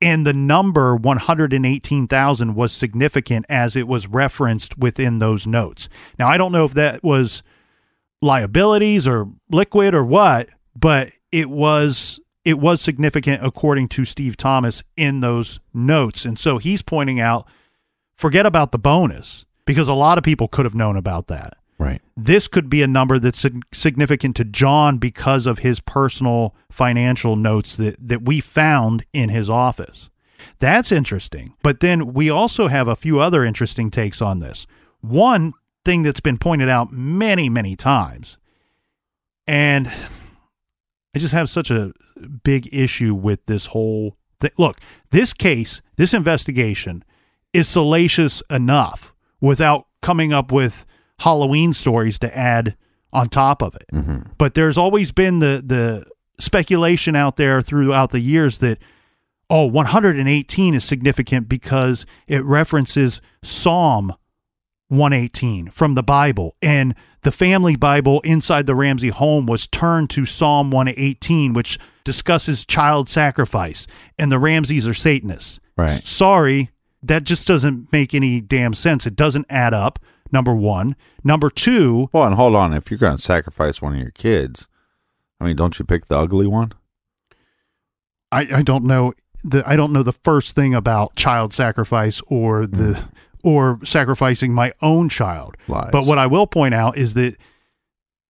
And the number 118,000 was significant as it was referenced within those notes. Now, I don't know if that was liabilities or liquid or what, but it was it was significant according to Steve Thomas in those notes. And so he's pointing out forget about the bonus because a lot of people could have known about that. Right. This could be a number that's significant to John because of his personal financial notes that, that we found in his office. That's interesting. But then we also have a few other interesting takes on this. One thing that's been pointed out many, many times, and I just have such a big issue with this whole thing. Look, this case, this investigation is salacious enough without coming up with Halloween stories to add on top of it. Mm-hmm. But there's always been the the speculation out there throughout the years that oh 118 is significant because it references Psalm 118 from the Bible and the family Bible inside the Ramsey home was turned to Psalm 118 which discusses child sacrifice and the Ramseys are Satanists. Right. Sorry, that just doesn't make any damn sense. It doesn't add up. Number 1. Number 2, Well, and hold on. If you're going to sacrifice one of your kids, I mean, don't you pick the ugly one? I, I don't know the I don't know the first thing about child sacrifice or the hmm. Or sacrificing my own child. Lies. But what I will point out is that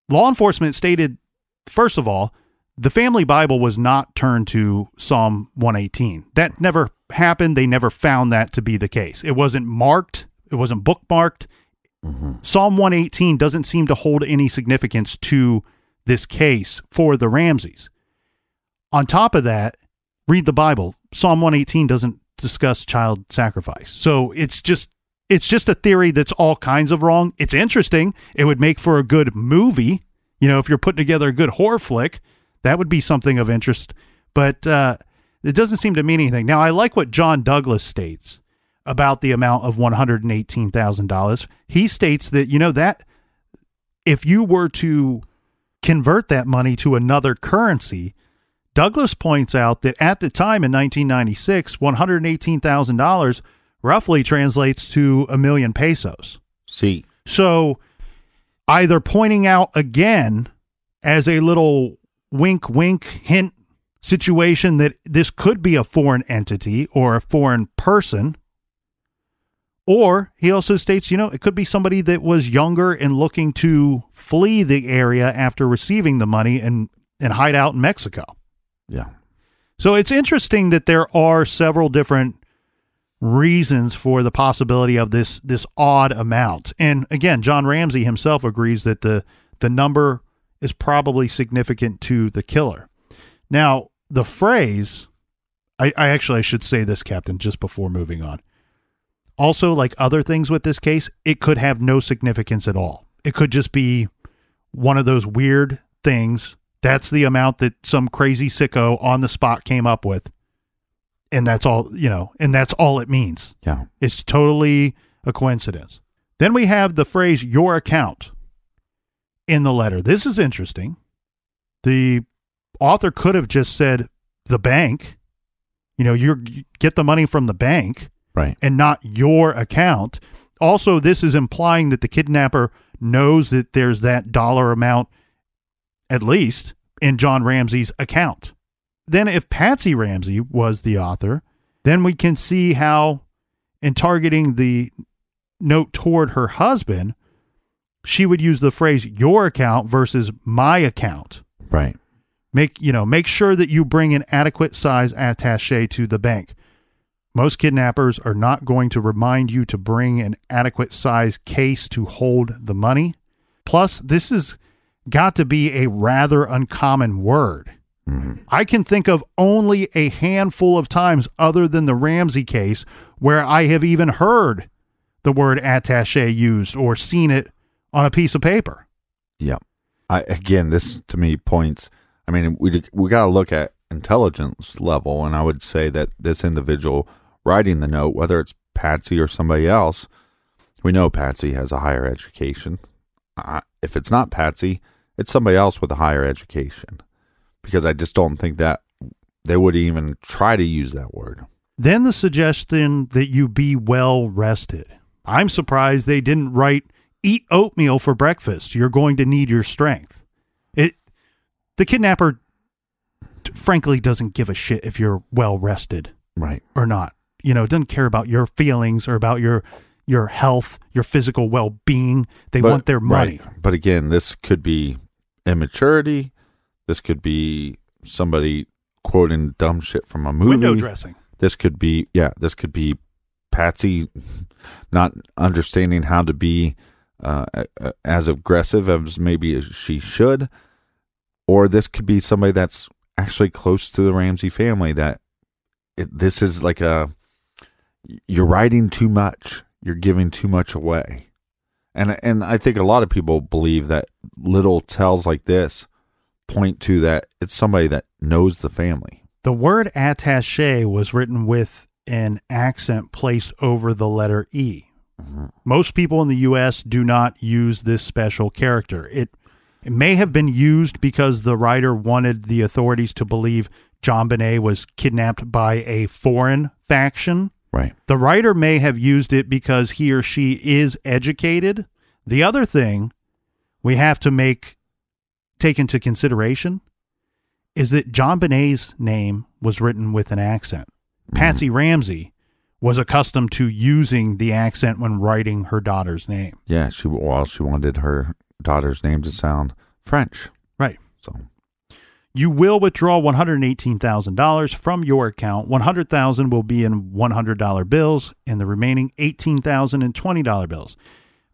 law enforcement stated first of all, the family Bible was not turned to Psalm 118. That never happened. They never found that to be the case. It wasn't marked, it wasn't bookmarked. Mm-hmm. Psalm 118 doesn't seem to hold any significance to this case for the Ramseys. On top of that, read the Bible. Psalm 118 doesn't discuss child sacrifice. So it's just it's just a theory that's all kinds of wrong. It's interesting. It would make for a good movie. You know, if you're putting together a good horror flick, that would be something of interest. But uh, it doesn't seem to mean anything. Now, I like what John Douglas states about the amount of $118,000. He states that, you know, that if you were to convert that money to another currency, Douglas points out that at the time in 1996, $118,000 roughly translates to a million pesos. See, So either pointing out again as a little wink, wink, hint situation that this could be a foreign entity or a foreign person. Or he also states, you know, it could be somebody that was younger and looking to flee the area after receiving the money and, and hide out in Mexico. yeah, So it's interesting that there are several different reasons for the possibility of this this odd amount. And again, John Ramsey himself agrees that the the number is probably significant to the killer. Now, the phrase I, I actually I should say this, Captain, just before moving on. Also, like other things with this case, it could have no significance at all. It could just be one of those weird things. That's the amount that some crazy sicko on the spot came up with. And that's all, you know, and that's all it means. yeah, It's totally a coincidence. Then we have the phrase your account in the letter. This is interesting. The author could have just said the bank. You know, you get the money from the bank right. and not your account. Also, this is implying that the kidnapper knows that there's that dollar amount at least in John Ramsey's account. Then, if Patsy Ramsey was the author, then we can see how, in targeting the note toward her husband, she would use the phrase your account versus my account. Right. Make you know, make sure that you bring an adequate size attaché to the bank. Most kidnappers are not going to remind you to bring an adequate size case to hold the money. Plus, this has got to be a rather uncommon word. I can think of only a handful of times, other than the Ramsey case, where I have even heard the word attache used or seen it on a piece of paper. Yeah. I again, this to me points. I mean, we we got to look at intelligence level, and I would say that this individual writing the note, whether it's Patsy or somebody else, we know Patsy has a higher education. Uh, if it's not Patsy, it's somebody else with a higher education, because I just don't think that they would even try to use that word. Then the suggestion that you be well rested. I'm surprised they didn't write eat oatmeal for breakfast. You're going to need your strength. It the kidnapper frankly doesn't give a shit if you're well rested Right. or not. You know, doesn't care about your feelings or about your your health, your physical well-being. They But- want their money. right. But again, this could be immaturity. This could be somebody quoting dumb shit from a movie. Window dressing. This could be yeah. This could be Patsy not understanding how to be uh, as aggressive as maybe as she should, or this could be somebody that's actually close to the Ramsey family. That it, this is like a you're writing too much. You're giving too much away. And and I think a lot of people believe that little tells like this point to that it's somebody that knows the family. The word attache was written with an accent placed over the letter E. Mm-hmm. Most people in the U.S. do not use this special character. It, it may have been used because the writer wanted the authorities to believe JonBenét was kidnapped by a foreign faction. Right. The writer may have used it because he or she is educated. The other thing we have to make take into consideration is that JonBenét's name was written with an accent. Mm-hmm. Patsy Ramsey was accustomed to using the accent when writing her daughter's name. Yeah, she well, she wanted her daughter's name to sound French. Right. So You will withdraw $118,000 from your account. 100,000 will be in $100 bills and the remaining 18,000 in $20 bills.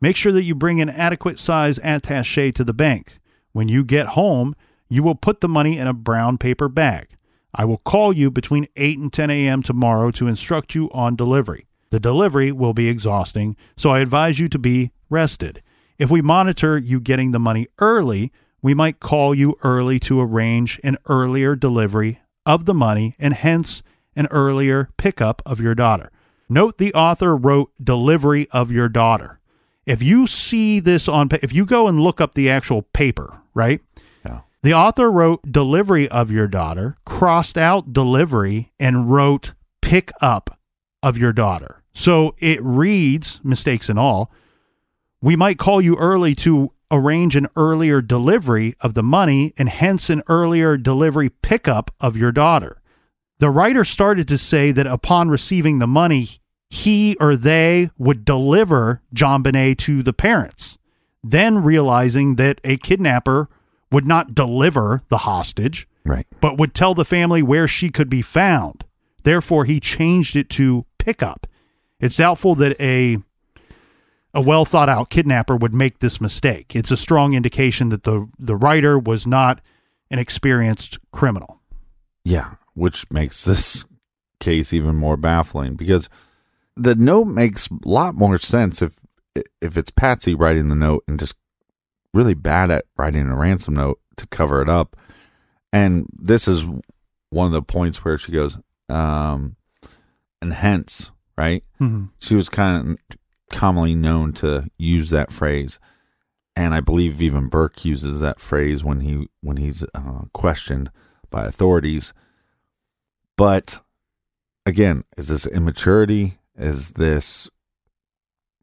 Make sure that you bring an adequate size attaché to the bank. When you get home, you will put the money in a brown paper bag. I will call you between 8 and 10 a.m. tomorrow to instruct you on delivery. The delivery will be exhausting, so I advise you to be rested. If we monitor you getting the money early, we might call you early to arrange an earlier delivery of the money and hence an earlier pickup of your daughter. Note the author wrote delivery of your daughter. If you see this on, if you go and look up the actual paper, right? Yeah. The author wrote delivery of your daughter, crossed out delivery, and wrote pick up of your daughter. So it reads, mistakes and all, we might call you early to arrange an earlier delivery of the money and hence an earlier delivery pickup of your daughter. The writer started to say that upon receiving the money, he or they would deliver JonBenét to the parents. Then realizing that a kidnapper would not deliver the hostage, Right. but would tell the family where she could be found. Therefore, he changed it to pickup. It's doubtful that a a well thought out kidnapper would make this mistake. It's a strong indication that the the writer was not an experienced criminal. Yeah, which makes this case even more baffling because the note makes a lot more sense if if it's Patsy writing the note and just really bad at writing a ransom note to cover it up. And this is one of the points where she goes, um, and hence, right? Mhm. She was kind of commonly known to use that phrase, and I believe even Burke uses that phrase when he when he's uh, questioned by authorities. But again, is this immaturity? Is this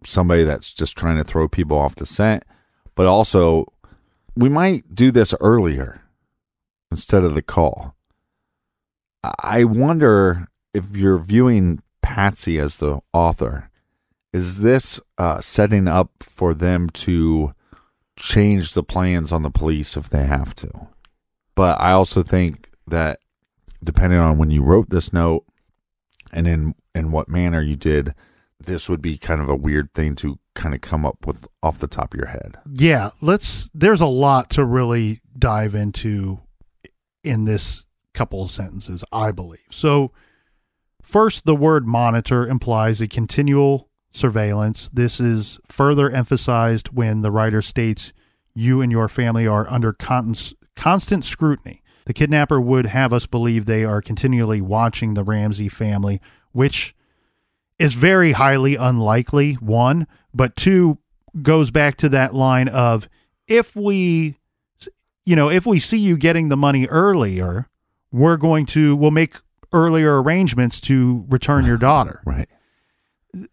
somebody that's just trying to throw people off the scent? But also, we might do this earlier instead of the call. I wonder if you're viewing Patsy as the author, is this uh, setting up for them to change the plans on the police if they have to? But I also think that depending on when you wrote this note and in in what manner you did, this would be kind of a weird thing to kind of come up with off the top of your head. Yeah, let's there's a lot to really dive into in this couple of sentences, I believe. So first the word monitor implies a continual surveillance. This is further emphasized when the writer states you and your family are under constant constant scrutiny. The kidnapper would have us believe they are continually watching the Ramsey family, which is very highly unlikely, one, but two goes back to that line of if we you know, if we see you getting the money earlier, we're going to we'll make earlier arrangements to return your daughter. Right.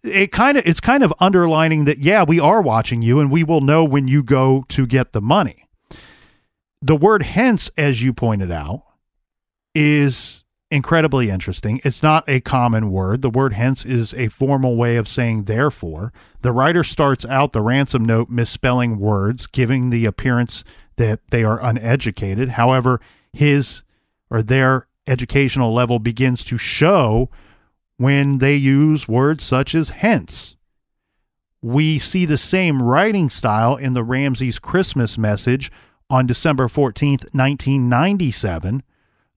It kind of it's kind of underlining that yeah, we are watching you and we will know when you go to get the money. The word hence as you pointed out is incredibly interesting. It's not a common word. The word hence is a formal way of saying therefore. The writer starts out the ransom note misspelling words, giving the appearance that they are uneducated. However, his or their educational level begins to show when they use words such as hence. We see the same writing style in the Ramsey's Christmas message on December 14th, 1997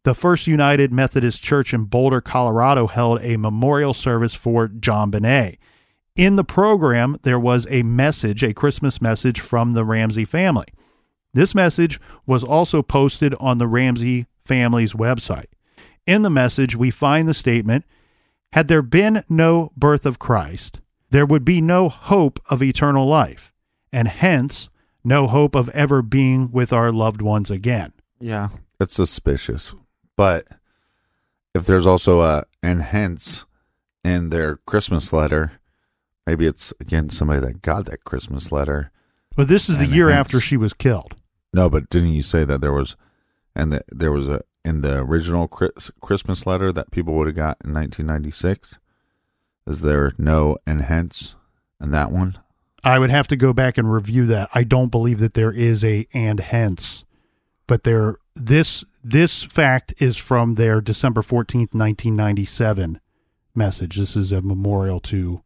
the First United Methodist Church in Boulder, Colorado held a memorial service for JonBenét. In the program, there was a message, a Christmas message from the Ramsey family. This message was also posted on the Ramsey family's website. In the message, we find the statement Had there been no birth of Christ, there would be no hope of eternal life, and hence no hope of ever being with our loved ones again. Yeah. It's suspicious. But if there's also a and hence in their Christmas letter, maybe it's again somebody that got that Christmas letter. But this is the year hence- after she was killed. No, but didn't you say that there was and that there was a in the original Chris, Christmas letter that people would have got in 1996? Is there no and hence in that one? I would have to go back and review that. I don't believe that there is a and hence, but there this this fact is from their December 14th, 1997 message. This is a memorial to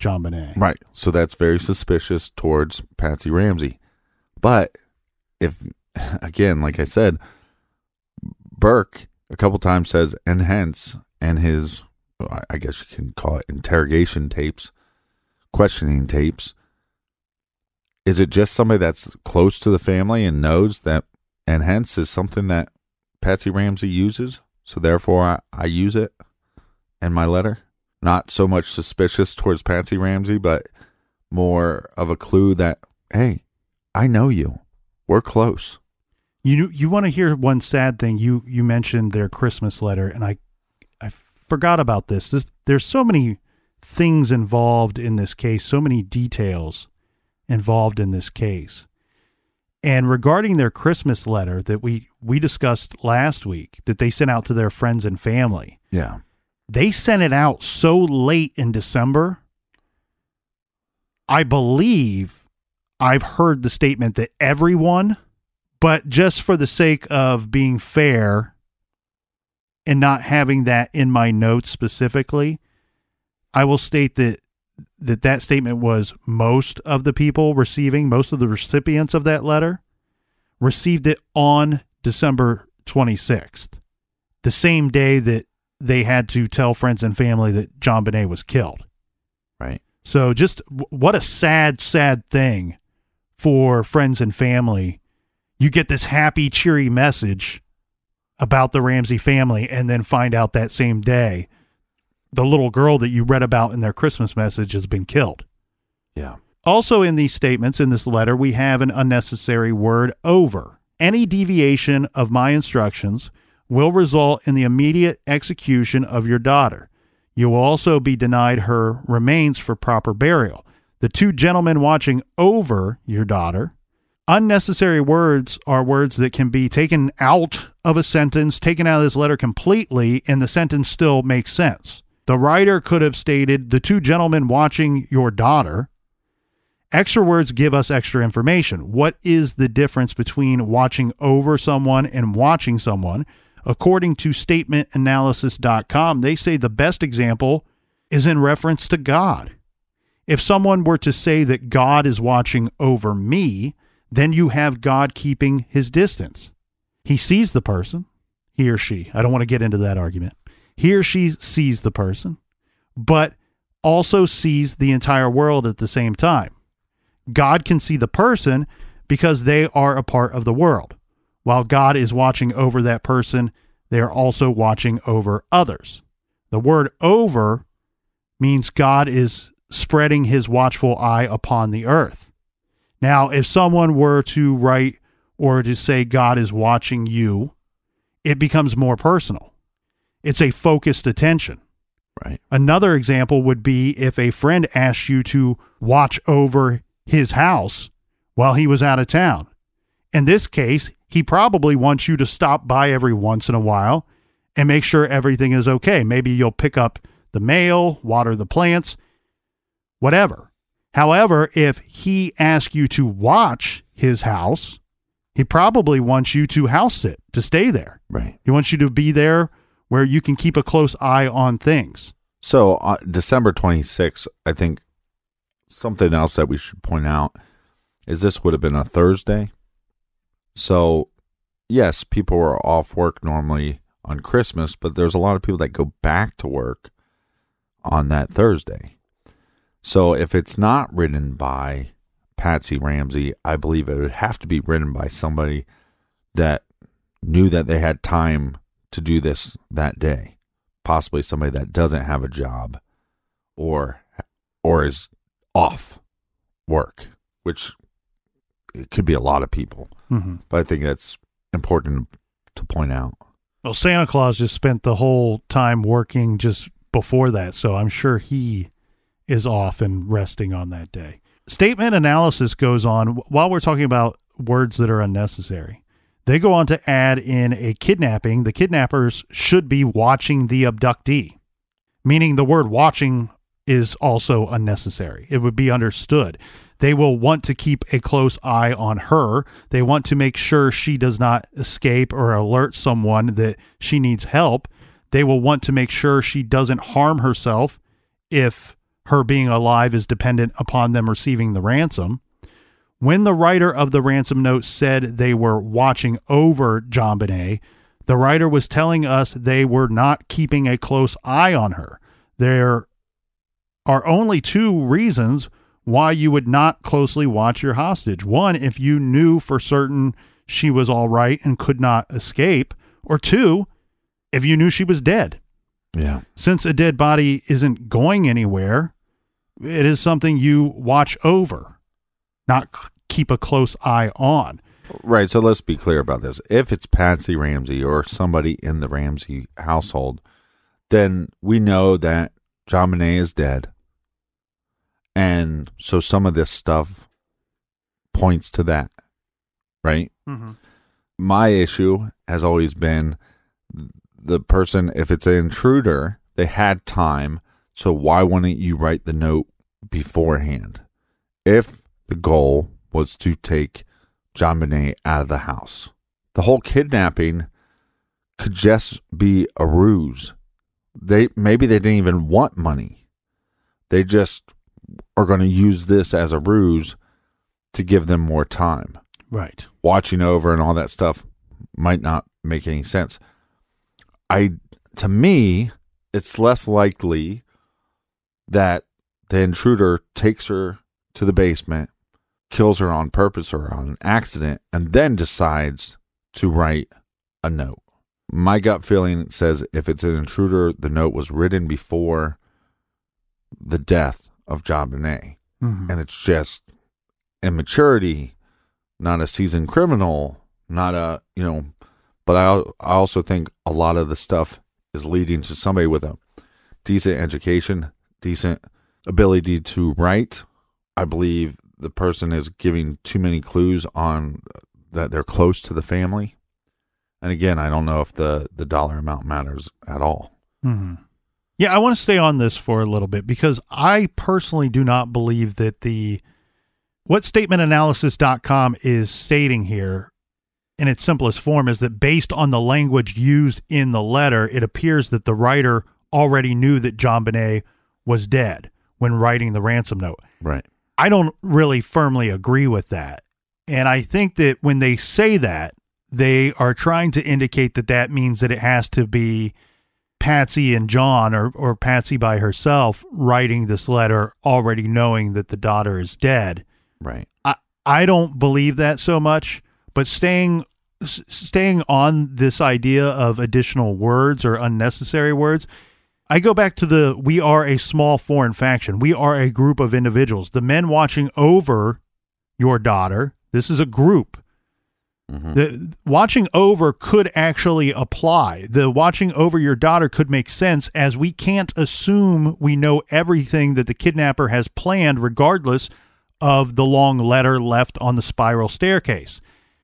JonBenét. Right. So that's very suspicious towards Patsy Ramsey. But if, again, like I said, Burke a couple times says and hence and his I- I guess you can call it interrogation tapes, questioning tapes. Is it just somebody that's close to the family and knows that, and hence is something that Patsy Ramsey uses? So therefore, I, I use it in my letter. Not so much suspicious towards Patsy Ramsey, but more of a clue that, hey, I know you. We're close. You you want to hear one sad thing? You you mentioned their Christmas letter, and I I forgot about this. This there's so many things involved in this case, so many details involved in this case. And regarding their Christmas letter that we we discussed last week that they sent out to their friends and family, Yeah. they sent it out so late in December. I believe I've heard the statement that everyone, but just for the sake of being fair and not having that in my notes specifically, I will state that that that statement was most of the people receiving, most of the recipients of that letter received it on December 26th, the same day that they had to tell friends and family that JonBenét was killed. Right. So just w- what a sad, sad thing for friends and family. You get this happy, cheery message about the Ramsey family and then find out that same day the little girl that you read about in their Christmas message has been killed. Yeah. Also, in these statements, in this letter, we have an unnecessary word over. Any deviation of my instructions will result in the immediate execution of your daughter. You will also be denied her remains for proper burial. The two gentlemen watching over your daughter. Unnecessary words are words that can be taken out of a sentence, taken out of this letter completely, and the sentence still makes sense. The writer could have stated, The two gentlemen watching your daughter. Extra words give us extra information. What is the difference between watching over someone and watching someone? According to statementanalysis.com, they say the best example is in reference to God. If someone were to say that God is watching over me, then you have God keeping his distance. He sees the person, he or she. I don't want to get into that argument. He or she sees the person, but also sees the entire world at the same time. God can see the person because they are a part of the world. While God is watching over that person, they are also watching over others. The word over means God is spreading his watchful eye upon the earth. Now, if someone were to write or to say God is watching you, it becomes more personal. It's a focused attention. Right. Another example would be if a friend asked you to watch over his house while he was out of town. In this case, he probably wants you to stop by every once in a while and make sure everything is okay. Maybe you'll pick up the mail, water the plants, whatever. However, if he asks you to watch his house, he probably wants you to house sit, to stay there. Right. He wants you to be there where you can keep a close eye on things. So uh, December 26th, I think something else that we should point out is this would have been a Thursday. So, yes, people were off work normally on Christmas, but there's a lot of people that go back to work on that Thursday. So, if it's not written by Patsy Ramsey, I believe it would have to be written by somebody that knew that they had time to do this that day. Possibly somebody that doesn't have a job or or is off work, which it could be a lot of people. Mm-hmm. But I think that's important to point out. Well, Santa Claus just spent the whole time working just before that, so I'm sure he is off and resting on that day. Statement analysis goes on while we're talking about words that are unnecessary. They go on to add in a kidnapping. The kidnappers should be watching the abductee, meaning the word watching is also unnecessary. It would be understood. They will want to keep a close eye on her. They want to make sure she does not escape or alert someone that she needs help. They will want to make sure she doesn't harm herself if her being alive is dependent upon them receiving the ransom. When the writer of the ransom note said they were watching over JonBenét, the writer was telling us they were not keeping a close eye on her. there are only two reasons why you would not closely watch your hostage. One, if you knew for certain she was all right and could not escape, or two, if you knew she was dead. Yeah. Since a dead body isn't going anywhere, it is something you watch over, not c- keep a close eye on. Right. So let's be clear about this. If it's Patsy Ramsey or somebody in the Ramsey household, then we know that JonBenét is dead. And so some of this stuff points to that. Right? Mm-hmm. My issue has always been the person, if it's an intruder, they had time. So why wouldn't you write the note beforehand? If the goal was to take JonBenét out of the house, the whole kidnapping could just be a ruse. They maybe they didn't even want money. They just are going to use this as a ruse to give them more time Right. watching over and all that stuff might not make any sense. I to me, it's less likely that the intruder takes her to the basement, kills her on purpose or on an accident, and then decides to write a note. My gut feeling says if it's an intruder, the note was written before the death of JonBenét Mhm. and it's just immaturity, not a seasoned criminal, not a you know. But I I also think a lot of the stuff is leading to somebody with a decent education, decent ability to write. I believe the person is giving too many clues on that they're close to the family. And again, I don't know if the the dollar amount matters at all. hmm Yeah, I want to stay on this for a little bit because I personally do not believe that the what statementanalysis.com is stating here in its simplest form is that based on the language used in the letter, it appears that the writer already knew that JonBenét was dead when writing the ransom note. Right. I don't really firmly agree with that. And I think that when they say that, they are trying to indicate that that means that it has to be Patsy and John or, or Patsy by herself writing this letter, already knowing that the daughter is dead. Right. I, I don't believe that so much, but staying s- staying on this idea of additional words or unnecessary words, I go back to the we are a small foreign faction. We are a group of individuals. The men watching over your daughter, this is a group. Mm-hmm. The watching over could actually apply. The watching over your daughter could make sense as we can't assume we know everything that the kidnapper has planned regardless of the long letter left on the spiral staircase.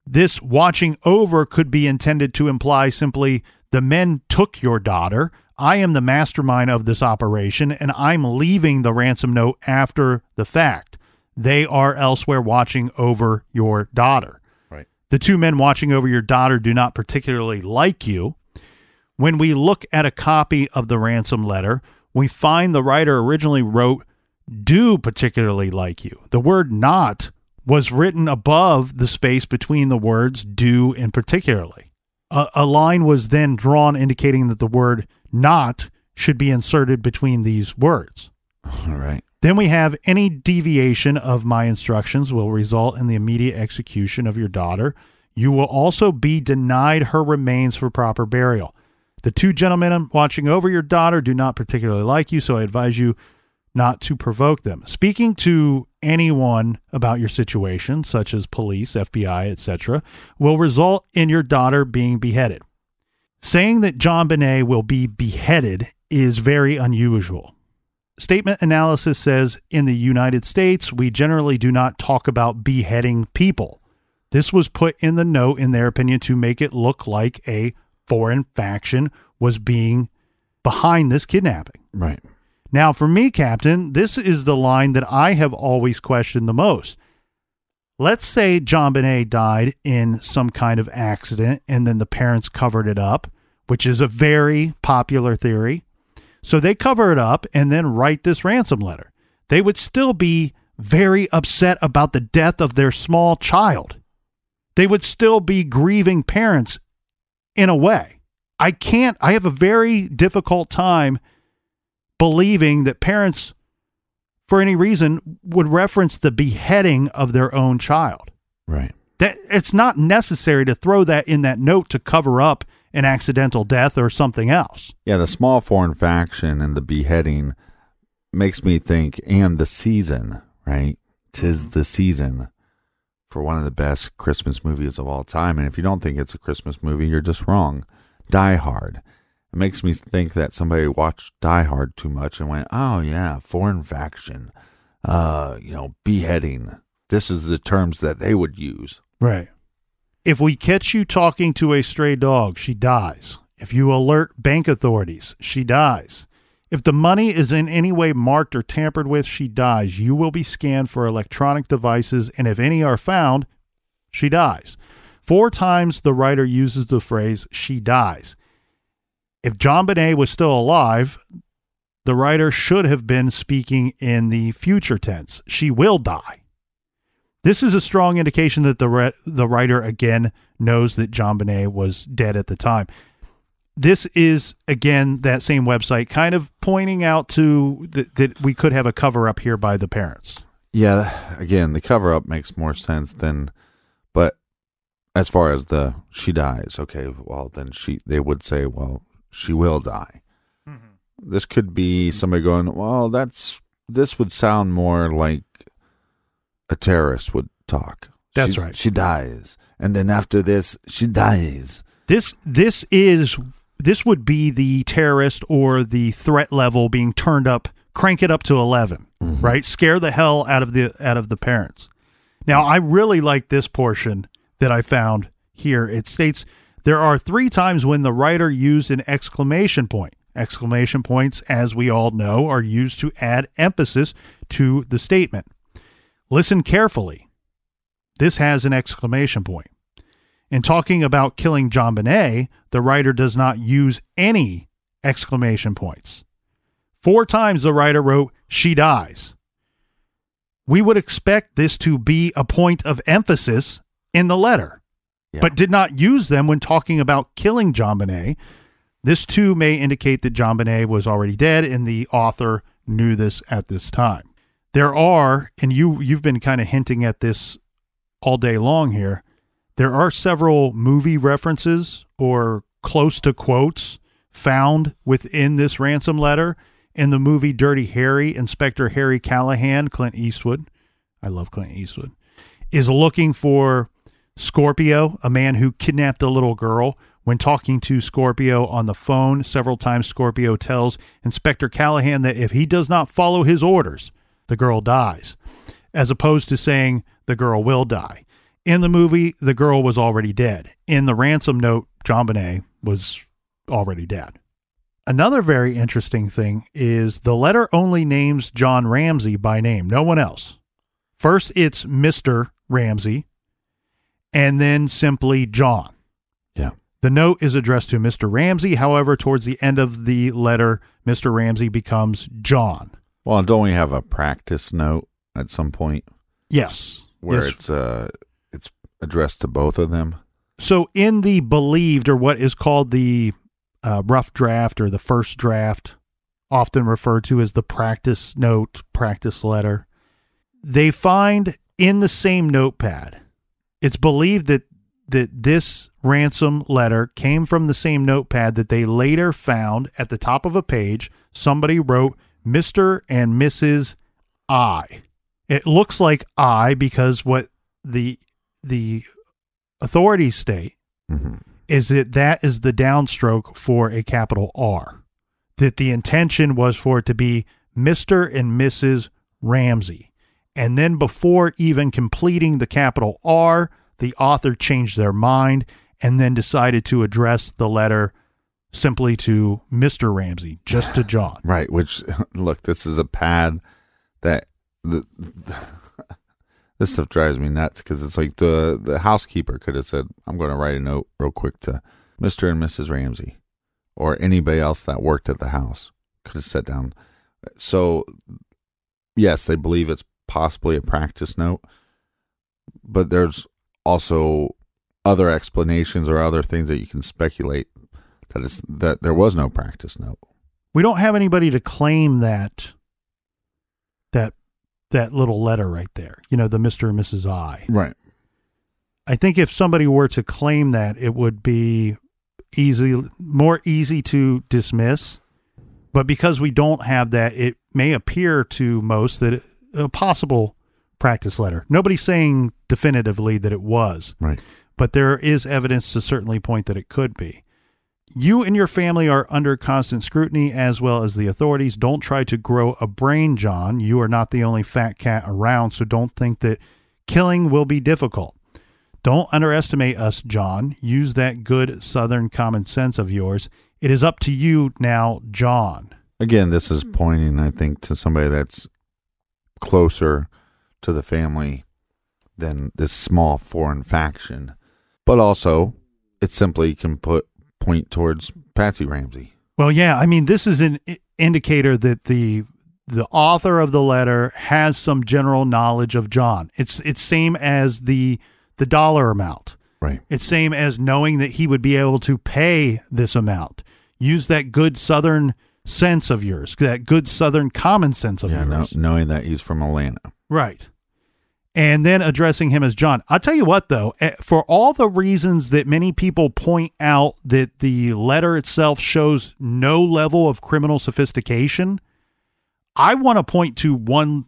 This watching over could be intended to imply simply the men took your daughter. I am the mastermind of this operation, and I'm leaving the ransom note after the fact. They are elsewhere watching over your daughter. The two men watching over your daughter do not particularly like you. When we look at a copy of the ransom letter, we find the writer originally wrote, do particularly like you. The word not was written above the space between the words do and particularly. A, a line was then drawn indicating that the word not should be inserted between these words. All right. Then we have any deviation of my instructions will result in the immediate execution of your daughter. You will also be denied her remains for proper burial. The two gentlemen watching over your daughter do not particularly like you, so I advise you not to provoke them. Speaking to anyone about your situation, such as police, FBI, etc., will result in your daughter being beheaded. Saying that JonBenét will be beheaded is very unusual. Statement analysis says in the United States, we generally do not talk about beheading people. This was put in the note, in their opinion, to make it look like a foreign faction was being behind this kidnapping. Right. Now, for me, Captain, this is the line that I have always questioned the most. Let's say JonBenét died in some kind of accident and then the parents covered it up, which is a very popular theory. So they cover it up and then write this ransom letter. They would still be very upset about the death of their small child. They would still be grieving parents in a way. I can't, I have a very difficult time believing that parents, for any reason, would reference the beheading of their own child. Right. That it's not necessary to throw that in that note to cover up an accidental death or something else. Yeah, the small foreign faction and the beheading makes me think, and the season, right? Tis the season for one of the best Christmas movies of all time. And if you don't think it's a Christmas movie, you're just wrong. Die Hard. It makes me think that somebody watched Die Hard too much and went, oh, yeah, foreign faction, uh, you know, beheading. This is the terms that they would use. Right. If we catch you talking to a stray dog, she dies. If you alert bank authorities, she dies. If the money is in any way marked or tampered with, she dies. You will be scanned for electronic devices, and if any are found, she dies. Four times the writer uses the phrase, she dies. If JonBenét was still alive, the writer should have been speaking in the future tense. She will die. This is a strong indication that the re- the writer again knows that JonBenét was dead at the time. This is again that same website, kind of pointing out to th- that we could have a cover up here by the parents. Yeah, again, the cover up makes more sense than, but as far as the she dies, okay, well then she they would say, well, she will die. Mm-hmm. This could be somebody going, well, that's this would sound more like a terrorist would talk. That's She- right. She dies, and then after this, she dies. This this is this would be the terrorist or the threat level being turned up, crank it up to 11, mm-hmm. right? Scare the hell out of the out of the parents. Now, I really like this portion that I found here. It states there are 3 times when the writer used an exclamation point. Exclamation points, as we all know, are used to add emphasis to the statement. Listen carefully. This has an exclamation point. In talking about killing JonBenét, the writer does not use any exclamation points. Four times the writer wrote, She dies. We would expect this to be a point of emphasis in the letter, Yeah. but did not use them when talking about killing JonBenét. This too may indicate that JonBenét was already dead and the author knew this at this time. There are, and you you've been kind of hinting at this all day long here. There are several movie references or close to quotes found within this ransom letter in the movie Dirty Harry. Inspector Harry Callahan, Clint Eastwood, I love Clint Eastwood, is looking for Scorpio, a man who kidnapped a little girl. When talking to Scorpio on the phone several times, Scorpio tells Inspector Callahan that if he does not follow his orders, the girl dies, as opposed to saying the girl will die. In the movie, the girl was already dead. In the ransom note, JonBenét was already dead. Another very interesting thing is the letter only names John Ramsey by name, no one else. First, it's Mr. Ramsey, and then simply John. Yeah. The note is addressed to Mr. Ramsey. However, towards the end of the letter, Mr. Ramsey becomes John. Well, don't we have a practice note at some point Yes. where Yes. it's uh it's addressed to both of them? So, in the believed, or what is called the uh, rough draft or the first draft, often referred to as the practice note, practice letter, they find in the same notepad. It's believed that that this ransom letter came from the same notepad that they later found at the top of a page. Somebody wrote Mr. and Mrs. I. It looks like I because what the the authorities state hmm is that that is the downstroke for a capital R. That the intention was for it to be Mr. and Mrs. Ramsey. And then before even completing the capital R, the author changed their mind and then decided to address the letter simply to Mr. Ramsey, just to John. Right. Which look, this is a pad that the. This stuff drives me nuts because it's like the the housekeeper could have said, "I'm going to write a note real quick to Mister and Mrs. Ramsey," or anybody else that worked at the house could have sat down. So, yes, they believe it's possibly a practice note, but there's also other explanations or other things that you can speculate that is that there was no practice note. we don't have anybody to claim that that that little letter right there. You know, the Mr. and Mrs. I. Right. I think if somebody were to claim that, it would be easy, more easy to dismiss. But because we don't have that, it may appear to most that it, a possible practice letter. Nobody's saying definitively that it was, Right. but there is evidence to certainly point that it could be. You and your family are under constant scrutiny as well as the authorities. Don't try to grow a brain, John. You are not the only fat cat around, so don't think that killing will be difficult. Don't underestimate us, John. Use that good southern common sense of yours. It is up to you now, John. Again, this is pointing, I think, to somebody that's closer to the family than this small foreign faction. But also, it simply can put point towards Patsy Ramsey. Well, yeah, I mean, this is an indicator that the the author of the letter has some general knowledge of John. It's it's same as the the dollar amount. Right. It's same as knowing that he would be able to pay this amount. Use that good southern sense of yours, that good southern common sense of Yeah, no, yours. knowing that he's from Atlanta. Right. And then addressing him as John. I'll tell you what, though, eh, for all the reasons that many people point out that the letter itself shows no level of criminal sophistication, I want to point to one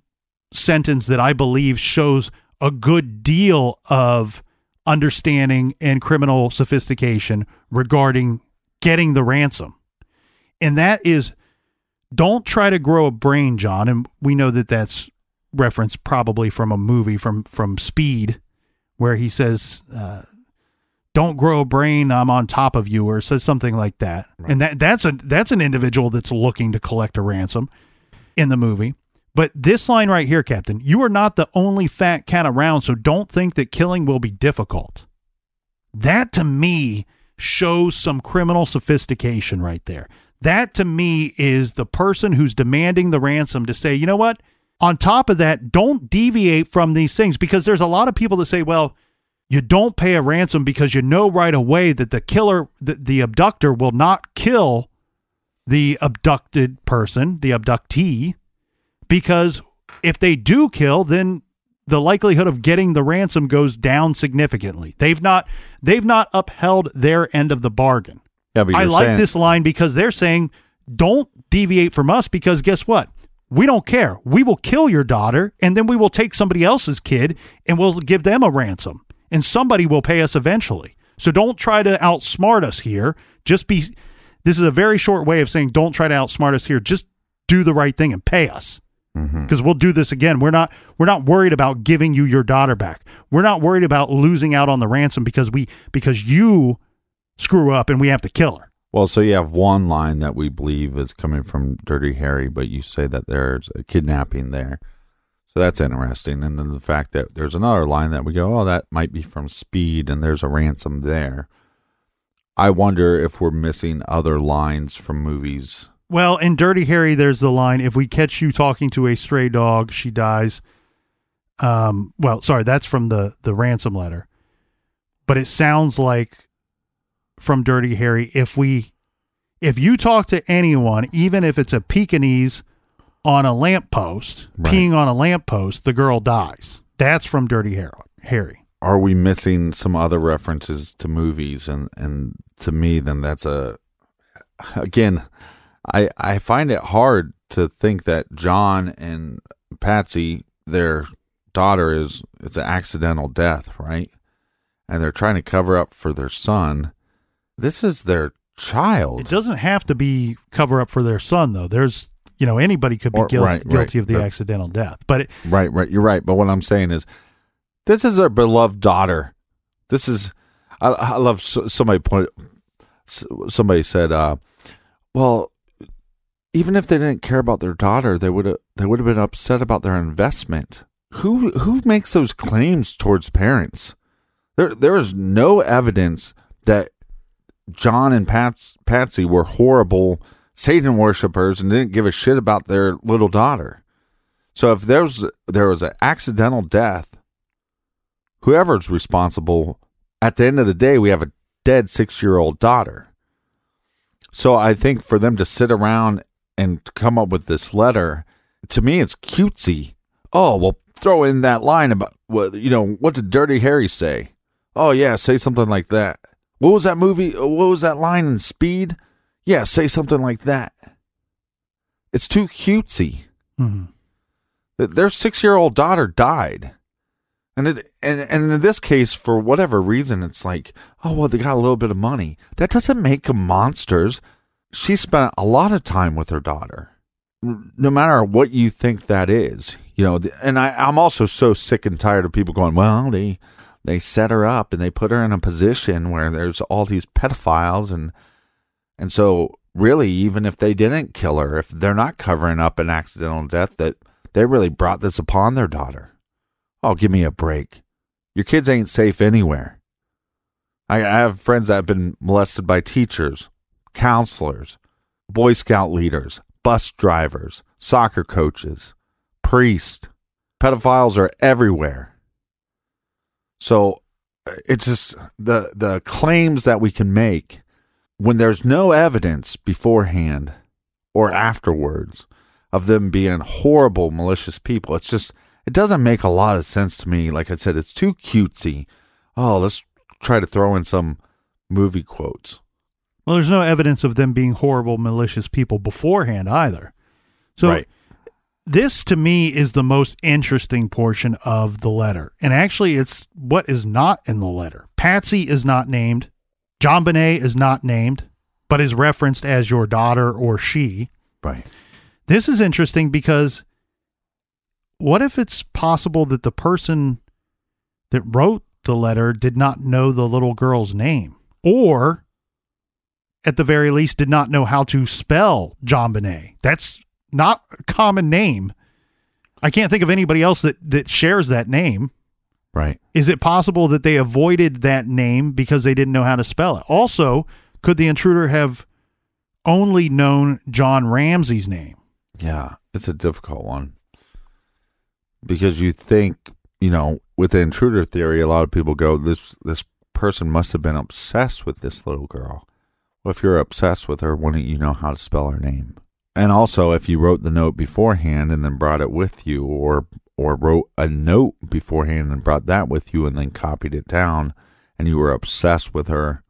sentence that I believe shows a good deal of understanding and criminal sophistication regarding getting the ransom. And that is don't try to grow a brain, John. And we know that that's reference probably from a movie from from Speed, where he says, uh, "Don't grow a brain, I'm on top of you," or says something like that. And that that's a that's an individual that's looking to collect a ransom in the movie. But this line right here, Captain, you are not the only fat cat around, so don't think that killing will be difficult. That to me shows some criminal sophistication right there. That to me is the person who's demanding the ransom to say, you know what? On top of that, don't deviate from these things because there's a lot of people that say, well, you don't pay a ransom because you know right away that the killer, the, the abductor will not kill the abducted person, the abductee, because if they do kill, then the likelihood of getting the ransom goes down significantly. They've not they've not upheld their end of the bargain. Yeah, but I like saying- this line because they're saying don't deviate from us because guess what? We don't care. We will kill your daughter and then we will take somebody else's kid and we'll give them a ransom and somebody will pay us eventually. So don't try to outsmart us here. Just be this is a very short way of saying don't try to outsmart us here. Just do the right thing and pay us Mm-hmm. because we'll do this again. We're not we're not worried about giving you your daughter back. We're not worried about losing out on the ransom because we because you screw up and we have to kill her. Well, so you have one line that we believe is coming from Dirty Harry, but you say that there's a kidnapping there. So that's interesting. And then the fact that there's another line that we go, oh, that might be from Speed and there's a ransom there. I wonder if we're missing other lines from movies. Well, in Dirty Harry, there's the line: "If we catch you talking to a stray dog, she dies." Um, well, sorry, that's from the the ransom letter, but it sounds like from Dirty Harry. If we, if you talk to anyone, even if it's a Pekingese on a lamppost, Right. peeing on a lamppost, the girl dies. That's from Dirty Har- Harry. Are we missing some other references to movies? And, and to me, then that's a, again, I, I find it hard to think that John and Patsy, their daughter is, it's an accidental death, right? And they're trying to cover up for their son. This is their child. It doesn't have to be cover up for their son, though. There's, you know, anybody could be Or- guil- right, right. guilty of the But- accidental death, but it, Right, right. You're right. But what I'm saying is, this is our beloved daughter. This is, I, I love somebody point. Somebody said, uh, "Well, even if they didn't care about their daughter, they would have they would have been upset about their investment. Who who makes those claims towards parents? There there is no evidence that John and Pats, Patsy were horrible Satan worshippers and didn't give a shit about their little daughter. So if there was there was an accidental death, whoever's responsible, at the end of the day, we have a dead six year old daughter. So I think for them to sit around and come up with this letter. To me, it's cutesy. Oh, well, throw in that line about you know. What did Dirty Harry say? Oh yeah, say something like that. What was that movie? What was that line in Speed? Yeah, say something like that. It's too cutesy. Mhm. Their six-year-old daughter died, and it and and in this case, for whatever reason, it's like, oh well, they got a little bit of money. That doesn't make them monsters. She spent a lot of time with her daughter. No matter what you think that is, you know. And I, I'm also so sick and tired of people going, well, they they set her up and they put her in a position where there's all these pedophiles and and so really even if they didn't kill her if they're not covering up an accidental death that they really brought this upon their daughter. Oh give me a break. Your kids ain't safe anywhere. I, I have friends that have been molested by teachers counselors boy scout leaders bus drivers soccer coaches priests. Pedophiles are everywhere so uh, it's just the the claims that we can make when there's no evidence beforehand or afterwards of them being horrible malicious people. It's just it doesn't make a lot of sense to me. Like I said, it's too cutesy. Oh, let's try to throw in some movie quotes. Well, there's no evidence of them being horrible, malicious people beforehand either. So right. This to me is the most interesting portion of the letter. And actually it's what is not in the letter. Patsy is not named. JonBenét is not named, but is referenced as your daughter or she. Right. This is interesting because what if it's possible that the person that wrote the letter did not know the little girl's name or at the very least did not know how to spell JonBenét? That's not a common name. I can't think of anybody else that, that shares that name. Right. Is it possible that they avoided that name because they didn't know how to spell it? Also, could the intruder have only known John Ramsey's name? Yeah, it's a difficult one. Because you think, you know, with the intruder theory, a lot of people go, This this person must have been obsessed with this little girl. Well, if you're obsessed with her, wouldn't you know how to spell her name? And also, if you wrote the note beforehand and then brought it with you, or or wrote a note beforehand and brought that with you and then copied it down, and you were obsessed with her,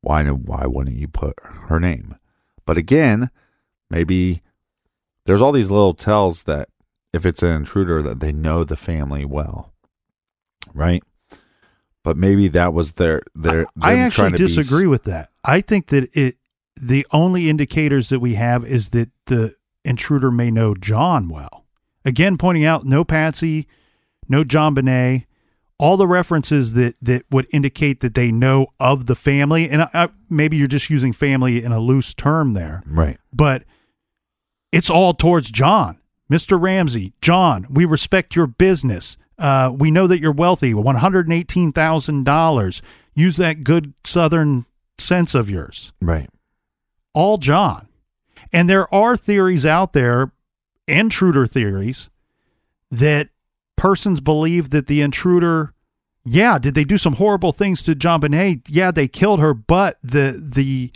why why wouldn't you put her name? But again, maybe there's all these little tells that if it's an intruder that they know the family well, right? But maybe that was their their. I them actually trying to be- disagree with that. I think that it the only indicators that we have is that the intruder may know John well. Again, pointing out no Patsy, no JonBenét, all the references that that would indicate that they know of the family, and I, I, maybe you're just using family in a loose term there, right. but it's all towards John, Mister Ramsey, John. We respect your business. Uh, we know that you're wealthy. One hundred eighteen thousand dollars. Use that good Southern sense of yours Right. All John. And there are theories out there, intruder theories, that persons believe that the intruder, yeah, did they do some horrible things to JonBenét? Yeah, they killed her, but the the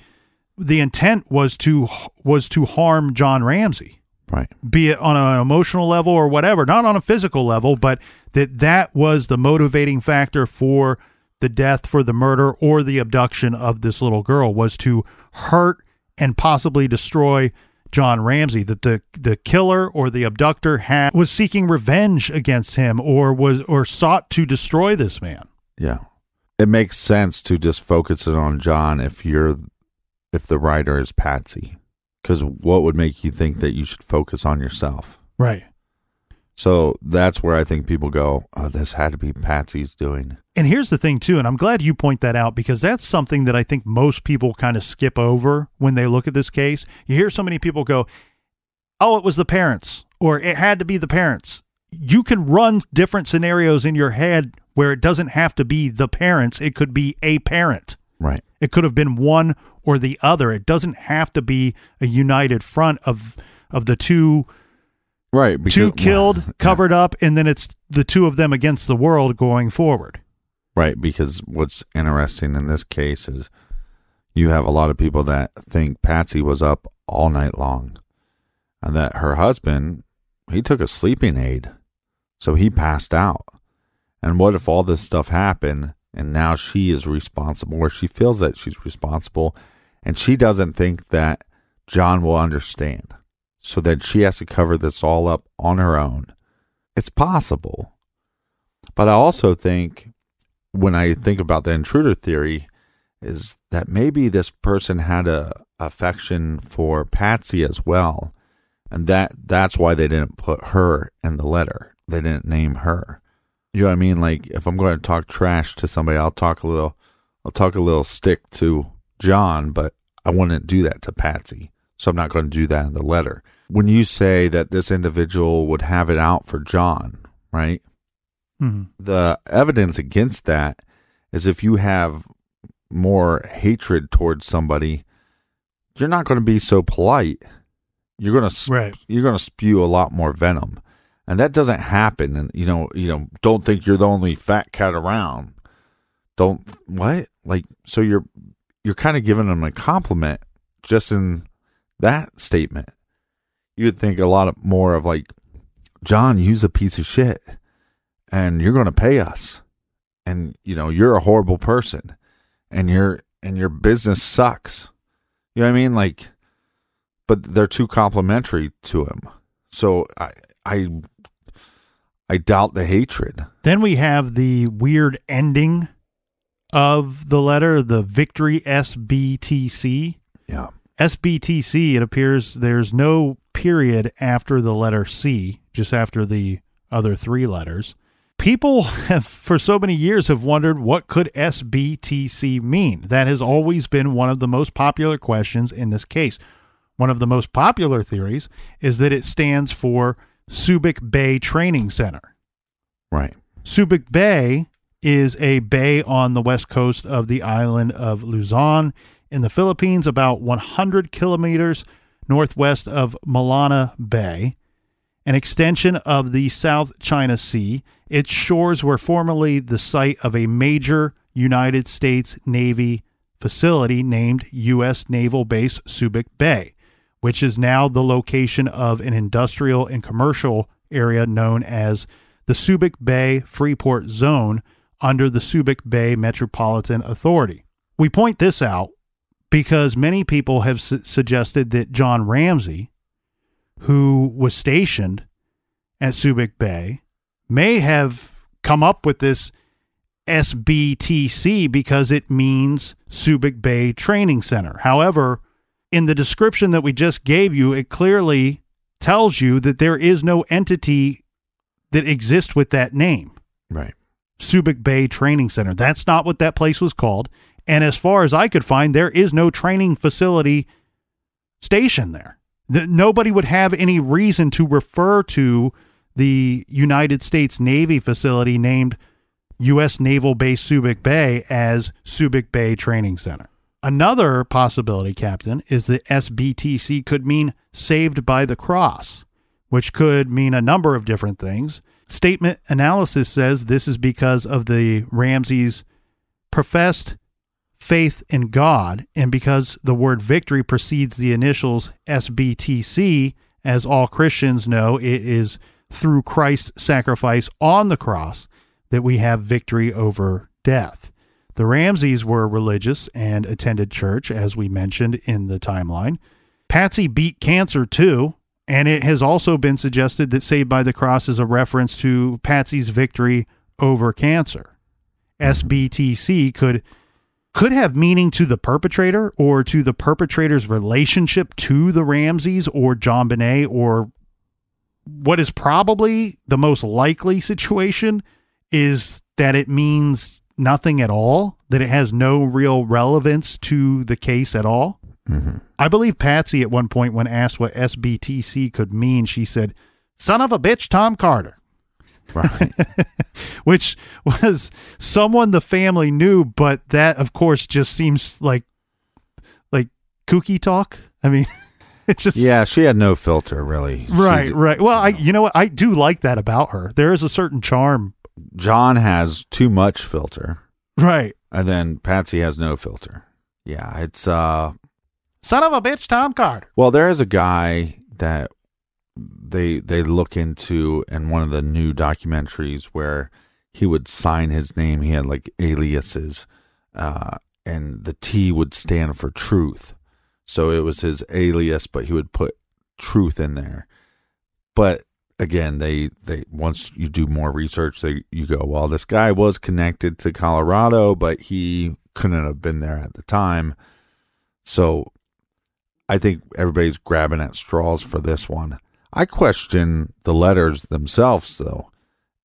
the intent was to was to harm John Ramsey, Right. be it on an emotional level or whatever, not on a physical level, but that that was the motivating factor for the death, for the murder, or the abduction of this little girl was to hurt and possibly destroy John Ramsey. That the the killer or the abductor had was seeking revenge against him, or was or sought to destroy this man. Yeah. It makes sense to just focus it on John if you're if the writer is Patsy. Cuz what would make you think that you should focus on yourself? Right. So that's where I think people go, "Oh, this had to be Patsy's doing." And here's the thing too, and I'm glad you point that out because that's something that I think most people kind of skip over when they look at this case. You hear so many people go, "Oh, it was the parents," or "It had to be the parents." You can run different scenarios in your head where it doesn't have to be the parents; it could be a parent. Right. It could have been one or the other. It doesn't have to be a united front of of the two Right, because two killed, covered up, and then it's the two of them against the world going forward. Right, because what's interesting in this case is you have a lot of people that think Patsy was up all night long and that her husband he took a sleeping aid, so he passed out. And what if all this stuff happened and now she is responsible, or she feels that she's responsible, and she doesn't think that John will understand, so that she has to cover this all up on her own? It's possible. But I also think when I think about the intruder theory, is that maybe this person had a affection for Patsy as well, and that that's why they didn't put her in the letter. They didn't name her. You know what I mean? Like if I'm going to talk trash to somebody, I'll talk a little, I'll talk a little stick to John, but I wouldn't do that to Patsy. So I'm not going to do that in the letter. When you say that this individual would have it out for John, right? Mhm. the evidence against that is if you have more hatred towards somebody, you're not going to be so polite. You're going to Right. you're going to spew a lot more venom, and that doesn't happen. And you know, you know, don't think you're the only fat cat around. Don't what like so you're you're kind of giving them a compliment just in that statement. You would think a lot of, more of like, John, you's a piece of shit and you're going to pay us and you know you're a horrible person and your and your business sucks you know what i mean like but they're too complimentary to him so i i i doubt the hatred Then we have the weird ending of the letter, the victory SBTC. yeah SBTC, it appears there's no period after the letter C, just after the other three letters. People have, for so many years, have wondered what could SBTC mean. That has always been one of the most popular questions in this case. One of the most popular theories is that it stands for Subic Bay Training Center. right Subic Bay is a bay on the west coast of the island of Luzon in the Philippines, about 100 kilometers northwest of Manila Bay, an extension of the South China Sea. Its shores were formerly the site of a major United States Navy facility named U.S. Naval Base Subic Bay, which is now the location of an industrial and commercial area known as the Subic Bay Freeport Zone under the Subic Bay Metropolitan Authority. We point this out because many people have su- suggested that John Ramsey, who was stationed at Subic Bay, may have come up with this SBTC because it means Subic Bay Training Center. However, in the description that we just gave you, it clearly tells you that there is no entity that exists with that name. right Subic Bay Training Center. That's not what that place was called. And as far as I could find, there is no training facility station there. Nobody would have any reason to refer to the United States Navy facility named U.S. Naval Base Subic Bay as Subic Bay Training Center. Another possibility, Captain, is that SBTC could mean saved by the cross, which could mean a number of different things. Statement analysis says this is because of the Ramseys' professed faith in God, and because the word victory precedes the initials SBTC, as all Christians know, it is through Christ's sacrifice on the cross that we have victory over death. The Ramseys were religious and attended church, as we mentioned in the timeline. Patsy beat cancer too, and it has also been suggested that Saved by the Cross is a reference to Patsy's victory over cancer. SBTC could could have meaning to the perpetrator or to the perpetrator's relationship to the Ramseys or JonBenét or what is probably the most likely situation is that it means nothing at all, that it has no real relevance to the case at all. Mm-hmm. I believe Patsy at one point, when asked what SBTC could mean, she said, Son of a bitch, Tom Carter, right which was someone the family knew, but that, of course, just seems like like kooky talk. I mean, it's just yeah she had no filter really right, did- right. Well, I you know what I do like that about her. There is a certain charm, john has too much filter right? and then patsy has no filter yeah it's uh Son of a bitch, Tom Card. Well, there is a guy that they they look into in one of the new documentaries where he would sign his name. He had like aliases, uh, and the T would stand for truth. So it was his alias, but he would put truth in there. But again, they they once you do more research, they you go, well, this guy was connected to Colorado, but he couldn't have been there at the time. So I think everybody's grabbing at straws for this one. I question the letters themselves, though.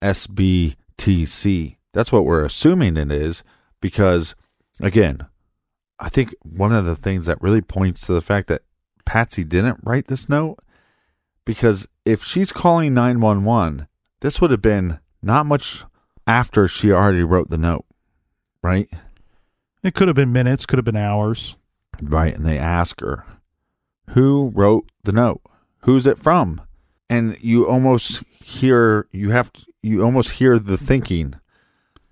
SBTC. That's what we're assuming it is, because again, I think one of the things that really points to the fact that Patsy didn't write this note, because if she's calling 911, this would have been not much after she already wrote the note, right? It could have been minutes, could have been hours. Right. And they ask her, who wrote the note? Who's it from? And you almost hear, you have, to, you almost hear the thinking,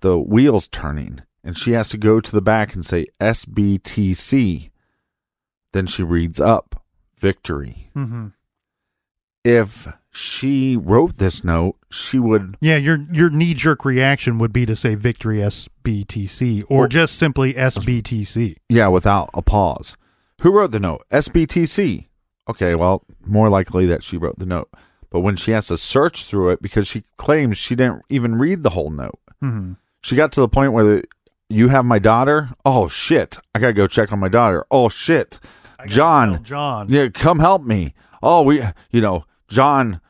the wheels turning. And she has to go to the back and say SBTC. Then she reads up victory. Mm-hmm. If she wrote this note, she would Yeah, your your knee jerk reaction would be to say victory SBTC or Well- just simply SBTC. Yeah, without a pause. Who wrote the note? SBTC. Okay, well, more likely that she wrote the note. But when she has to search through it because she claims she didn't even read the whole note, Mm-hmm. she got to the point where the, you have my daughter. Oh shit! I gotta go check on my daughter. Oh shit! John, John. yeah, come help me. Oh, we, you know, John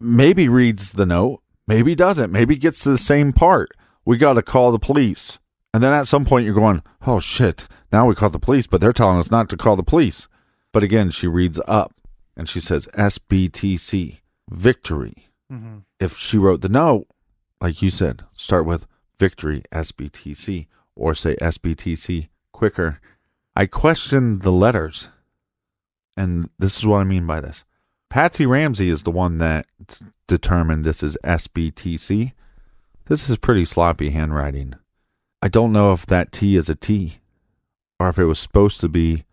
maybe reads the note, maybe doesn't, maybe gets to the same part. We got to call the police. And then at some point you're going, oh shit, now we call the police, but they're telling us not to call the police. But again, she reads up and she says SBTC, victory. Mm-hmm. If she wrote the note, like you said, start with victory SBTC or say SBTC quicker. I question the letters. And this is what I mean by this. Patsy Ramsey is the one that determined this is SBTC. This is pretty sloppy handwriting. I don't know if that T is a T or if it was supposed to be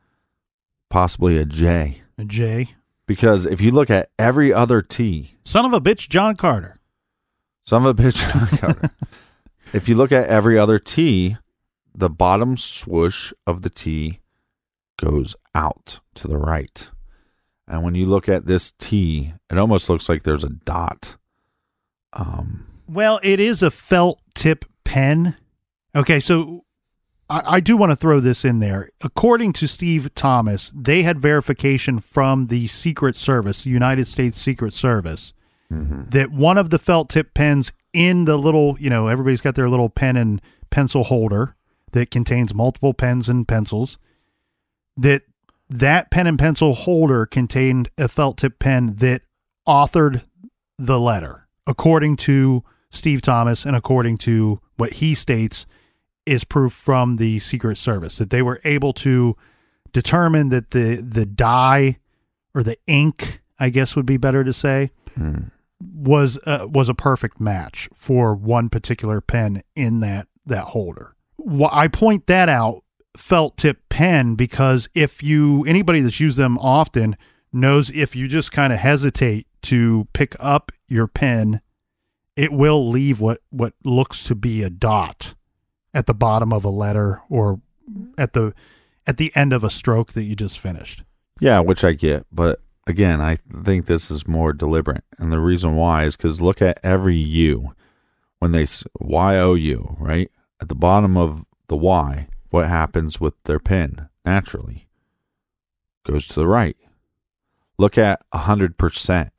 possibly a J. A J. Because if you look at every other T, Son of a bitch, John Carter. Son of a bitch. John Carter. if you look at every other T, the bottom swoosh of the T goes out to the right. And when you look at this T, it almost looks like there's a dot. Um, Well, it is a felt tip pen. Okay, so I, I do want to throw this in there. According to Steve Thomas, they had verification from the Secret Service, the United States Secret Service, mm-hmm. that one of the felt tip pens in the little, you know, everybody's got their little pen and pencil holder that contains multiple pens and pencils. That that pen and pencil holder contained a felt tip pen that authored the letter, according to Steve Thomas and according to what he states is proof from the Secret Service that they were able to determine that the the dye or the ink, I guess would be better to say, was uh, was a perfect match for one particular pen in that that holder. Wh- I point that out felt tip pen because if you anybody that's used them often knows if you just kind of hesitate to pick up your pen it will leave what what looks to be a dot at the bottom of a letter or at the at the end of a stroke that you just finished yeah, which I get. But again, I think this is more deliberate. And the reason why is because look at every U. When they Y O U, right? At the bottom of the Y, what happens with their pen naturally? Goes to the right. Look at 100%.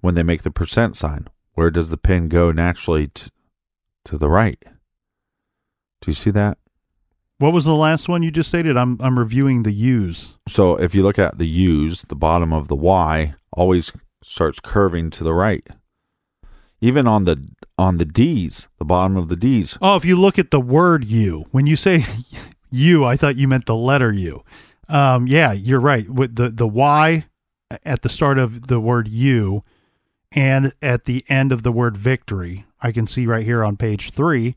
When they make the percent sign, where does the pen go naturally to the right? Do you see that? what was the last one you just stated i'm i'm reviewing the u's So if you look at the U's, the bottom of the Y always starts curving to the right. Even on the on the D's, the bottom of the D's. oh if you look at the word u when you say u i thought you meant the letter u um yeah you're right with the the y at the start of the word u and at the end of the word victory i can see right here on page three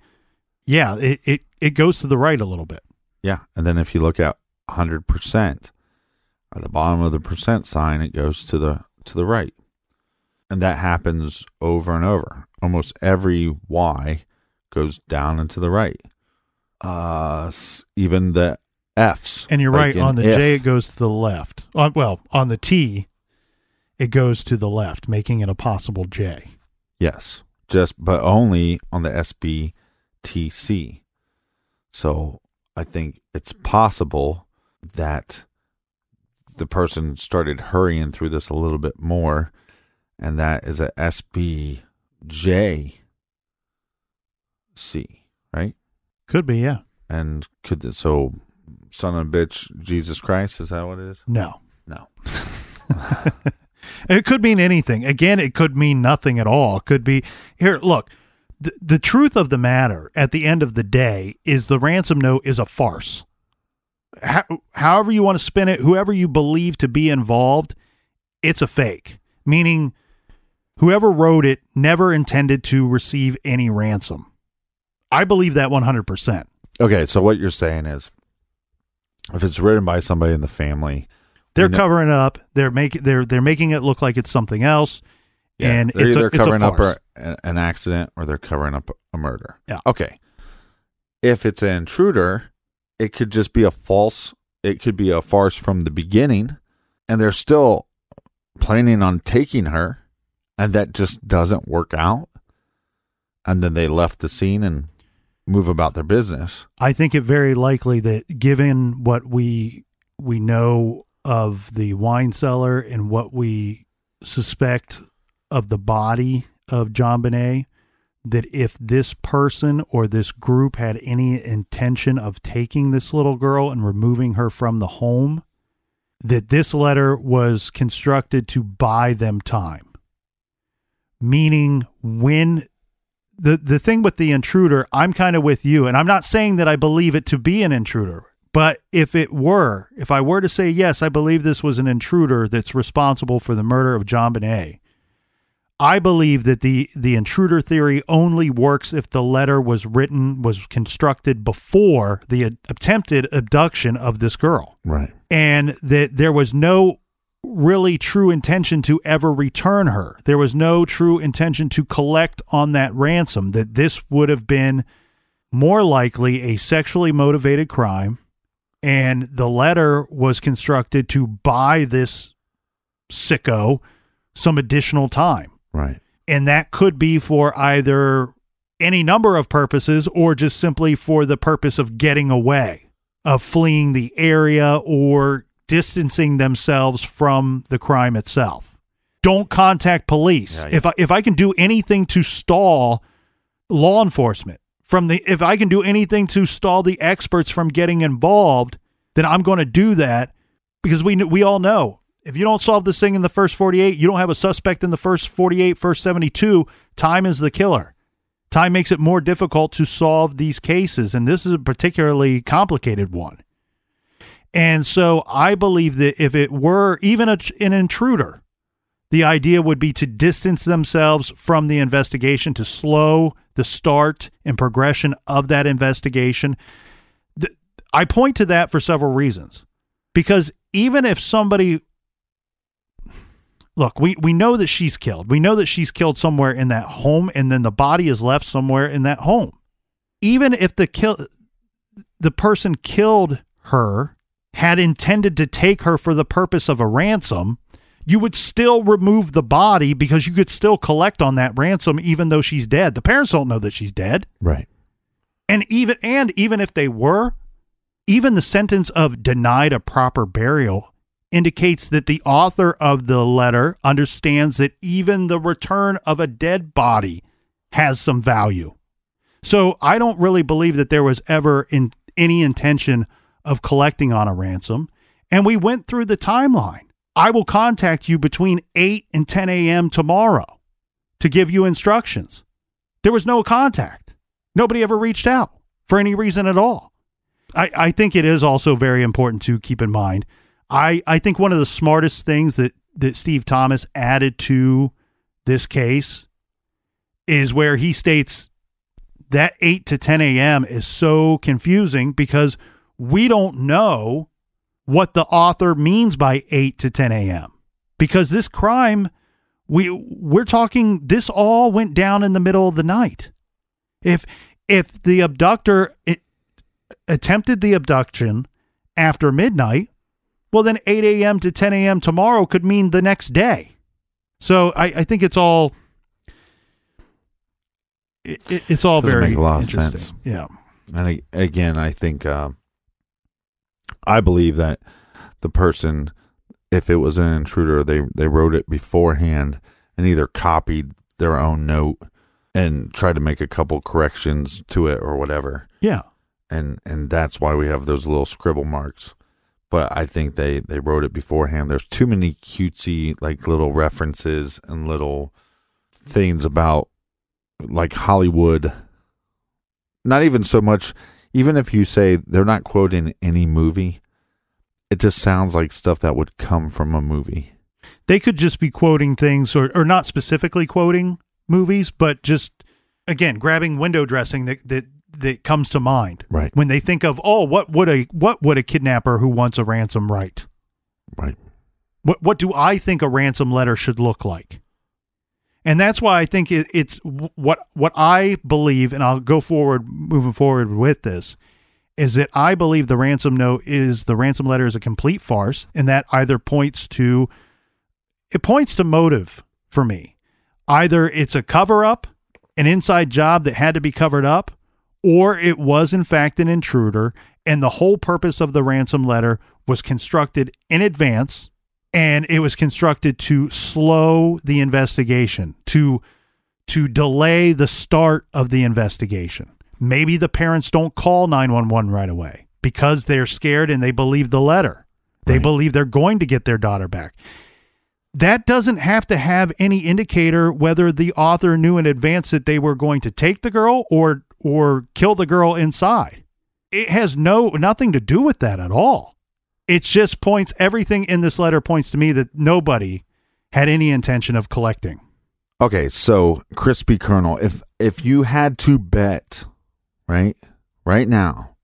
yeah it it, it goes to the right a little bit Yeah, and then if you look at 100%, at the bottom of the percent sign, it goes to the to the right. And that happens over and over. Almost every Y goes down and to the right. Uh, even the F's. And you're like right. On the if. J, it goes to the left. On, well, on the T, it goes to the left, making it a possible J. Yes, just but only on the SBTC. So I think it's possible that the person started hurrying through this a little bit more, and that is a SBJC, right? Could be, yeah. And could so son of a bitch Jesus Christ is that what it is? No. No. It could mean anything. Again, it could mean nothing at all. It could be here. Look, the, the truth of the matter at the end of the day is the ransom note is a farce. How, however you want to spin it, whoever you believe to be involved, it's a fake. Meaning, whoever wrote it never intended to receive any ransom. I believe that one hundred percent. Okay, so what you're saying is if it's written by somebody in the family, They're You know- covering it up. They're making they're they're making it look like it's something else. And they're it's either a, covering up a- an accident or they're covering up a murder. Yeah. Okay. If it's an intruder, it could just be a false. It could be a farce from the beginning, and they're still planning on taking her, and that just doesn't work out. And then they left the scene and move about their business. I think it very likely that given what we we know of the wine cellar and what we suspect of the body of JonBenét, that if this person or this group had any intention of taking this little girl and removing her from the home, that this letter was constructed to buy them time. Meaning when the the thing with the intruder, I'm kind of with you, and I'm not saying that I believe it to be an intruder. But if it were, if I were to say yes, I believe this was an intruder that's responsible for the murder of JonBenét, I believe that the the intruder theory only works if the letter was written was constructed before the a- attempted abduction of this girl Right. and that there was no really true intention to ever return her. There was no true intention to collect on that ransom, that this would have been more likely a sexually motivated crime. And the letter was constructed to buy this sicko some additional time. Right. And that could be for either any number of purposes or just simply for the purpose of getting away, of fleeing the area or distancing themselves from the crime itself. Don't contact police. Yeah, yeah. If I if I can do anything to stall law enforcement from the if I can do anything to stall the experts from getting involved, then I'm going to do that because we we all know if you don't solve this thing in the first 48, you don't have a suspect in the first 48, first 72, time is the killer. Time makes it more difficult to solve these cases and this is a particularly complicated one. And so I believe that if it were even a, an intruder, the idea would be to distance themselves from the investigation, to slow the start and progression of that investigation. I point to that for several reasons. Because even if somebody look, we, we know that she's killed. We know that she's killed somewhere in that home, and then the body is left somewhere in that home. Even if the kill the person killed her had intended to take her for the purpose of a ransom, you would still remove the body because you could still collect on that ransom even though she's dead. The parents don't know that she's dead. Right. And even and even if they were, even the sentence of denied a proper burial indicates that the author of the letter understands that even the return of a dead body has some value. So I don't really believe that there was ever in any intention of collecting on a ransom. And we went through the timeline. I will contact you between 8 and 10 a.m. tomorrow to give you instructions. There was no contact. Nobody ever reached out for any reason at all. I, I think it is also very important to keep in mind. I, I think one of the smartest things that, that Steve Thomas added to this case is where he states that 8 to 10 a.m. is so confusing because we don't know what the author means by 8 to 10 a.m. because this crime we we're talking this all went down in the middle of the night. If if the abductor attempted the abduction after midnight, well then 8 a.m. to 10 a.m. tomorrow could mean the next day. So I, I think it's all it, it- it's all Doesn't very make a lot of sense. Yeah. And I, again, I think uh, I believe that the person, if it was an intruder, they they wrote it beforehand and either copied their own note and tried to make a couple corrections to it or whatever, Yeah. and and that's why we have those little scribble marks. But I think they they wrote it beforehand. There's too many cutesy like little references and little things about like Hollywood not even so much even if you say they're not quoting any movie it just sounds like stuff that would come from a movie they could just be quoting things or, or not specifically quoting movies, but just again grabbing window dressing that that that comes to mind right when they think of oh what would a what would a kidnapper who wants a ransom write? right What what do I think a ransom letter should look like? And that's why I think it, it's what what I believe, and I'll go forward moving forward with this, is that I believe the ransom note is the ransom letter is a complete farce, and that either points to it points to motive for me. Either it's a cover up, an inside job that had to be covered up, or it was in fact an intruder, and the whole purpose of the ransom letter was constructed in advance and it was constructed to slow the investigation to to delay the start of the investigation. Maybe the parents don't call 911 right away because they're scared and they believe the letter. They Right. believe they're going to get their daughter back. That doesn't have to have any indicator whether the author knew in advance that they were going to take the girl or or kill the girl inside it has no nothing to do with that at all it just points everything in this letter points to me that nobody had any intention of collecting. okay so crispy colonel if if you had to bet right right now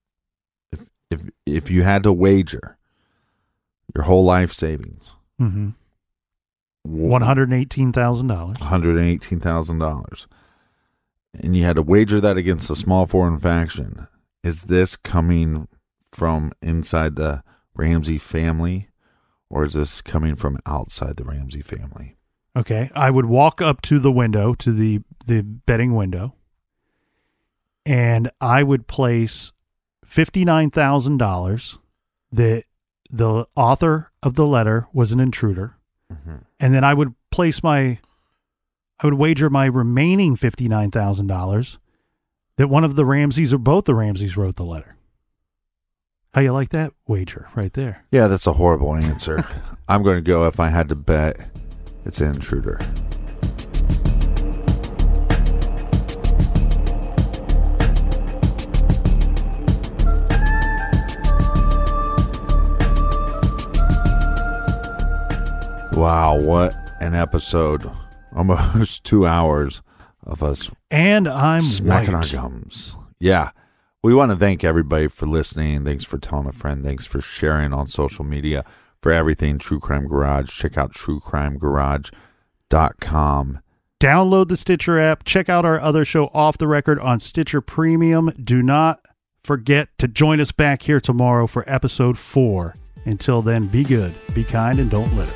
if if if you had to wager your whole life savings Mm-hmm. One hundred eighteen thousand dollars. $118,000 and you had to wager that against a small foreign faction. Is this coming from inside the Ramsey family or is this coming from outside the Ramsey family? Okay, I would walk up to the window to the the betting window, and I would place fifty nine thousand dollars that the author of the letter was an intruder, mm-hmm. and then I would place my, I would wager my remaining fifty nine thousand dollars that one of the Ramseys or both the Ramseys wrote the letter. How you like that wager right there? yeah that's a horrible answer I'm going to go if I had to bet it's an intruder Wow, what an episode. Almost two hours of us And I'm smacking white. our gums. Yeah. We want to thank everybody for listening. Thanks for telling a friend. Thanks for sharing on social media for everything True Crime Garage. Check out truecrimegarage.com. Download the Stitcher app. Check out our other show, Off the Record, on Stitcher Premium. Do not forget to join us back here tomorrow for episode four. Until then, be good, be kind, and don't litter.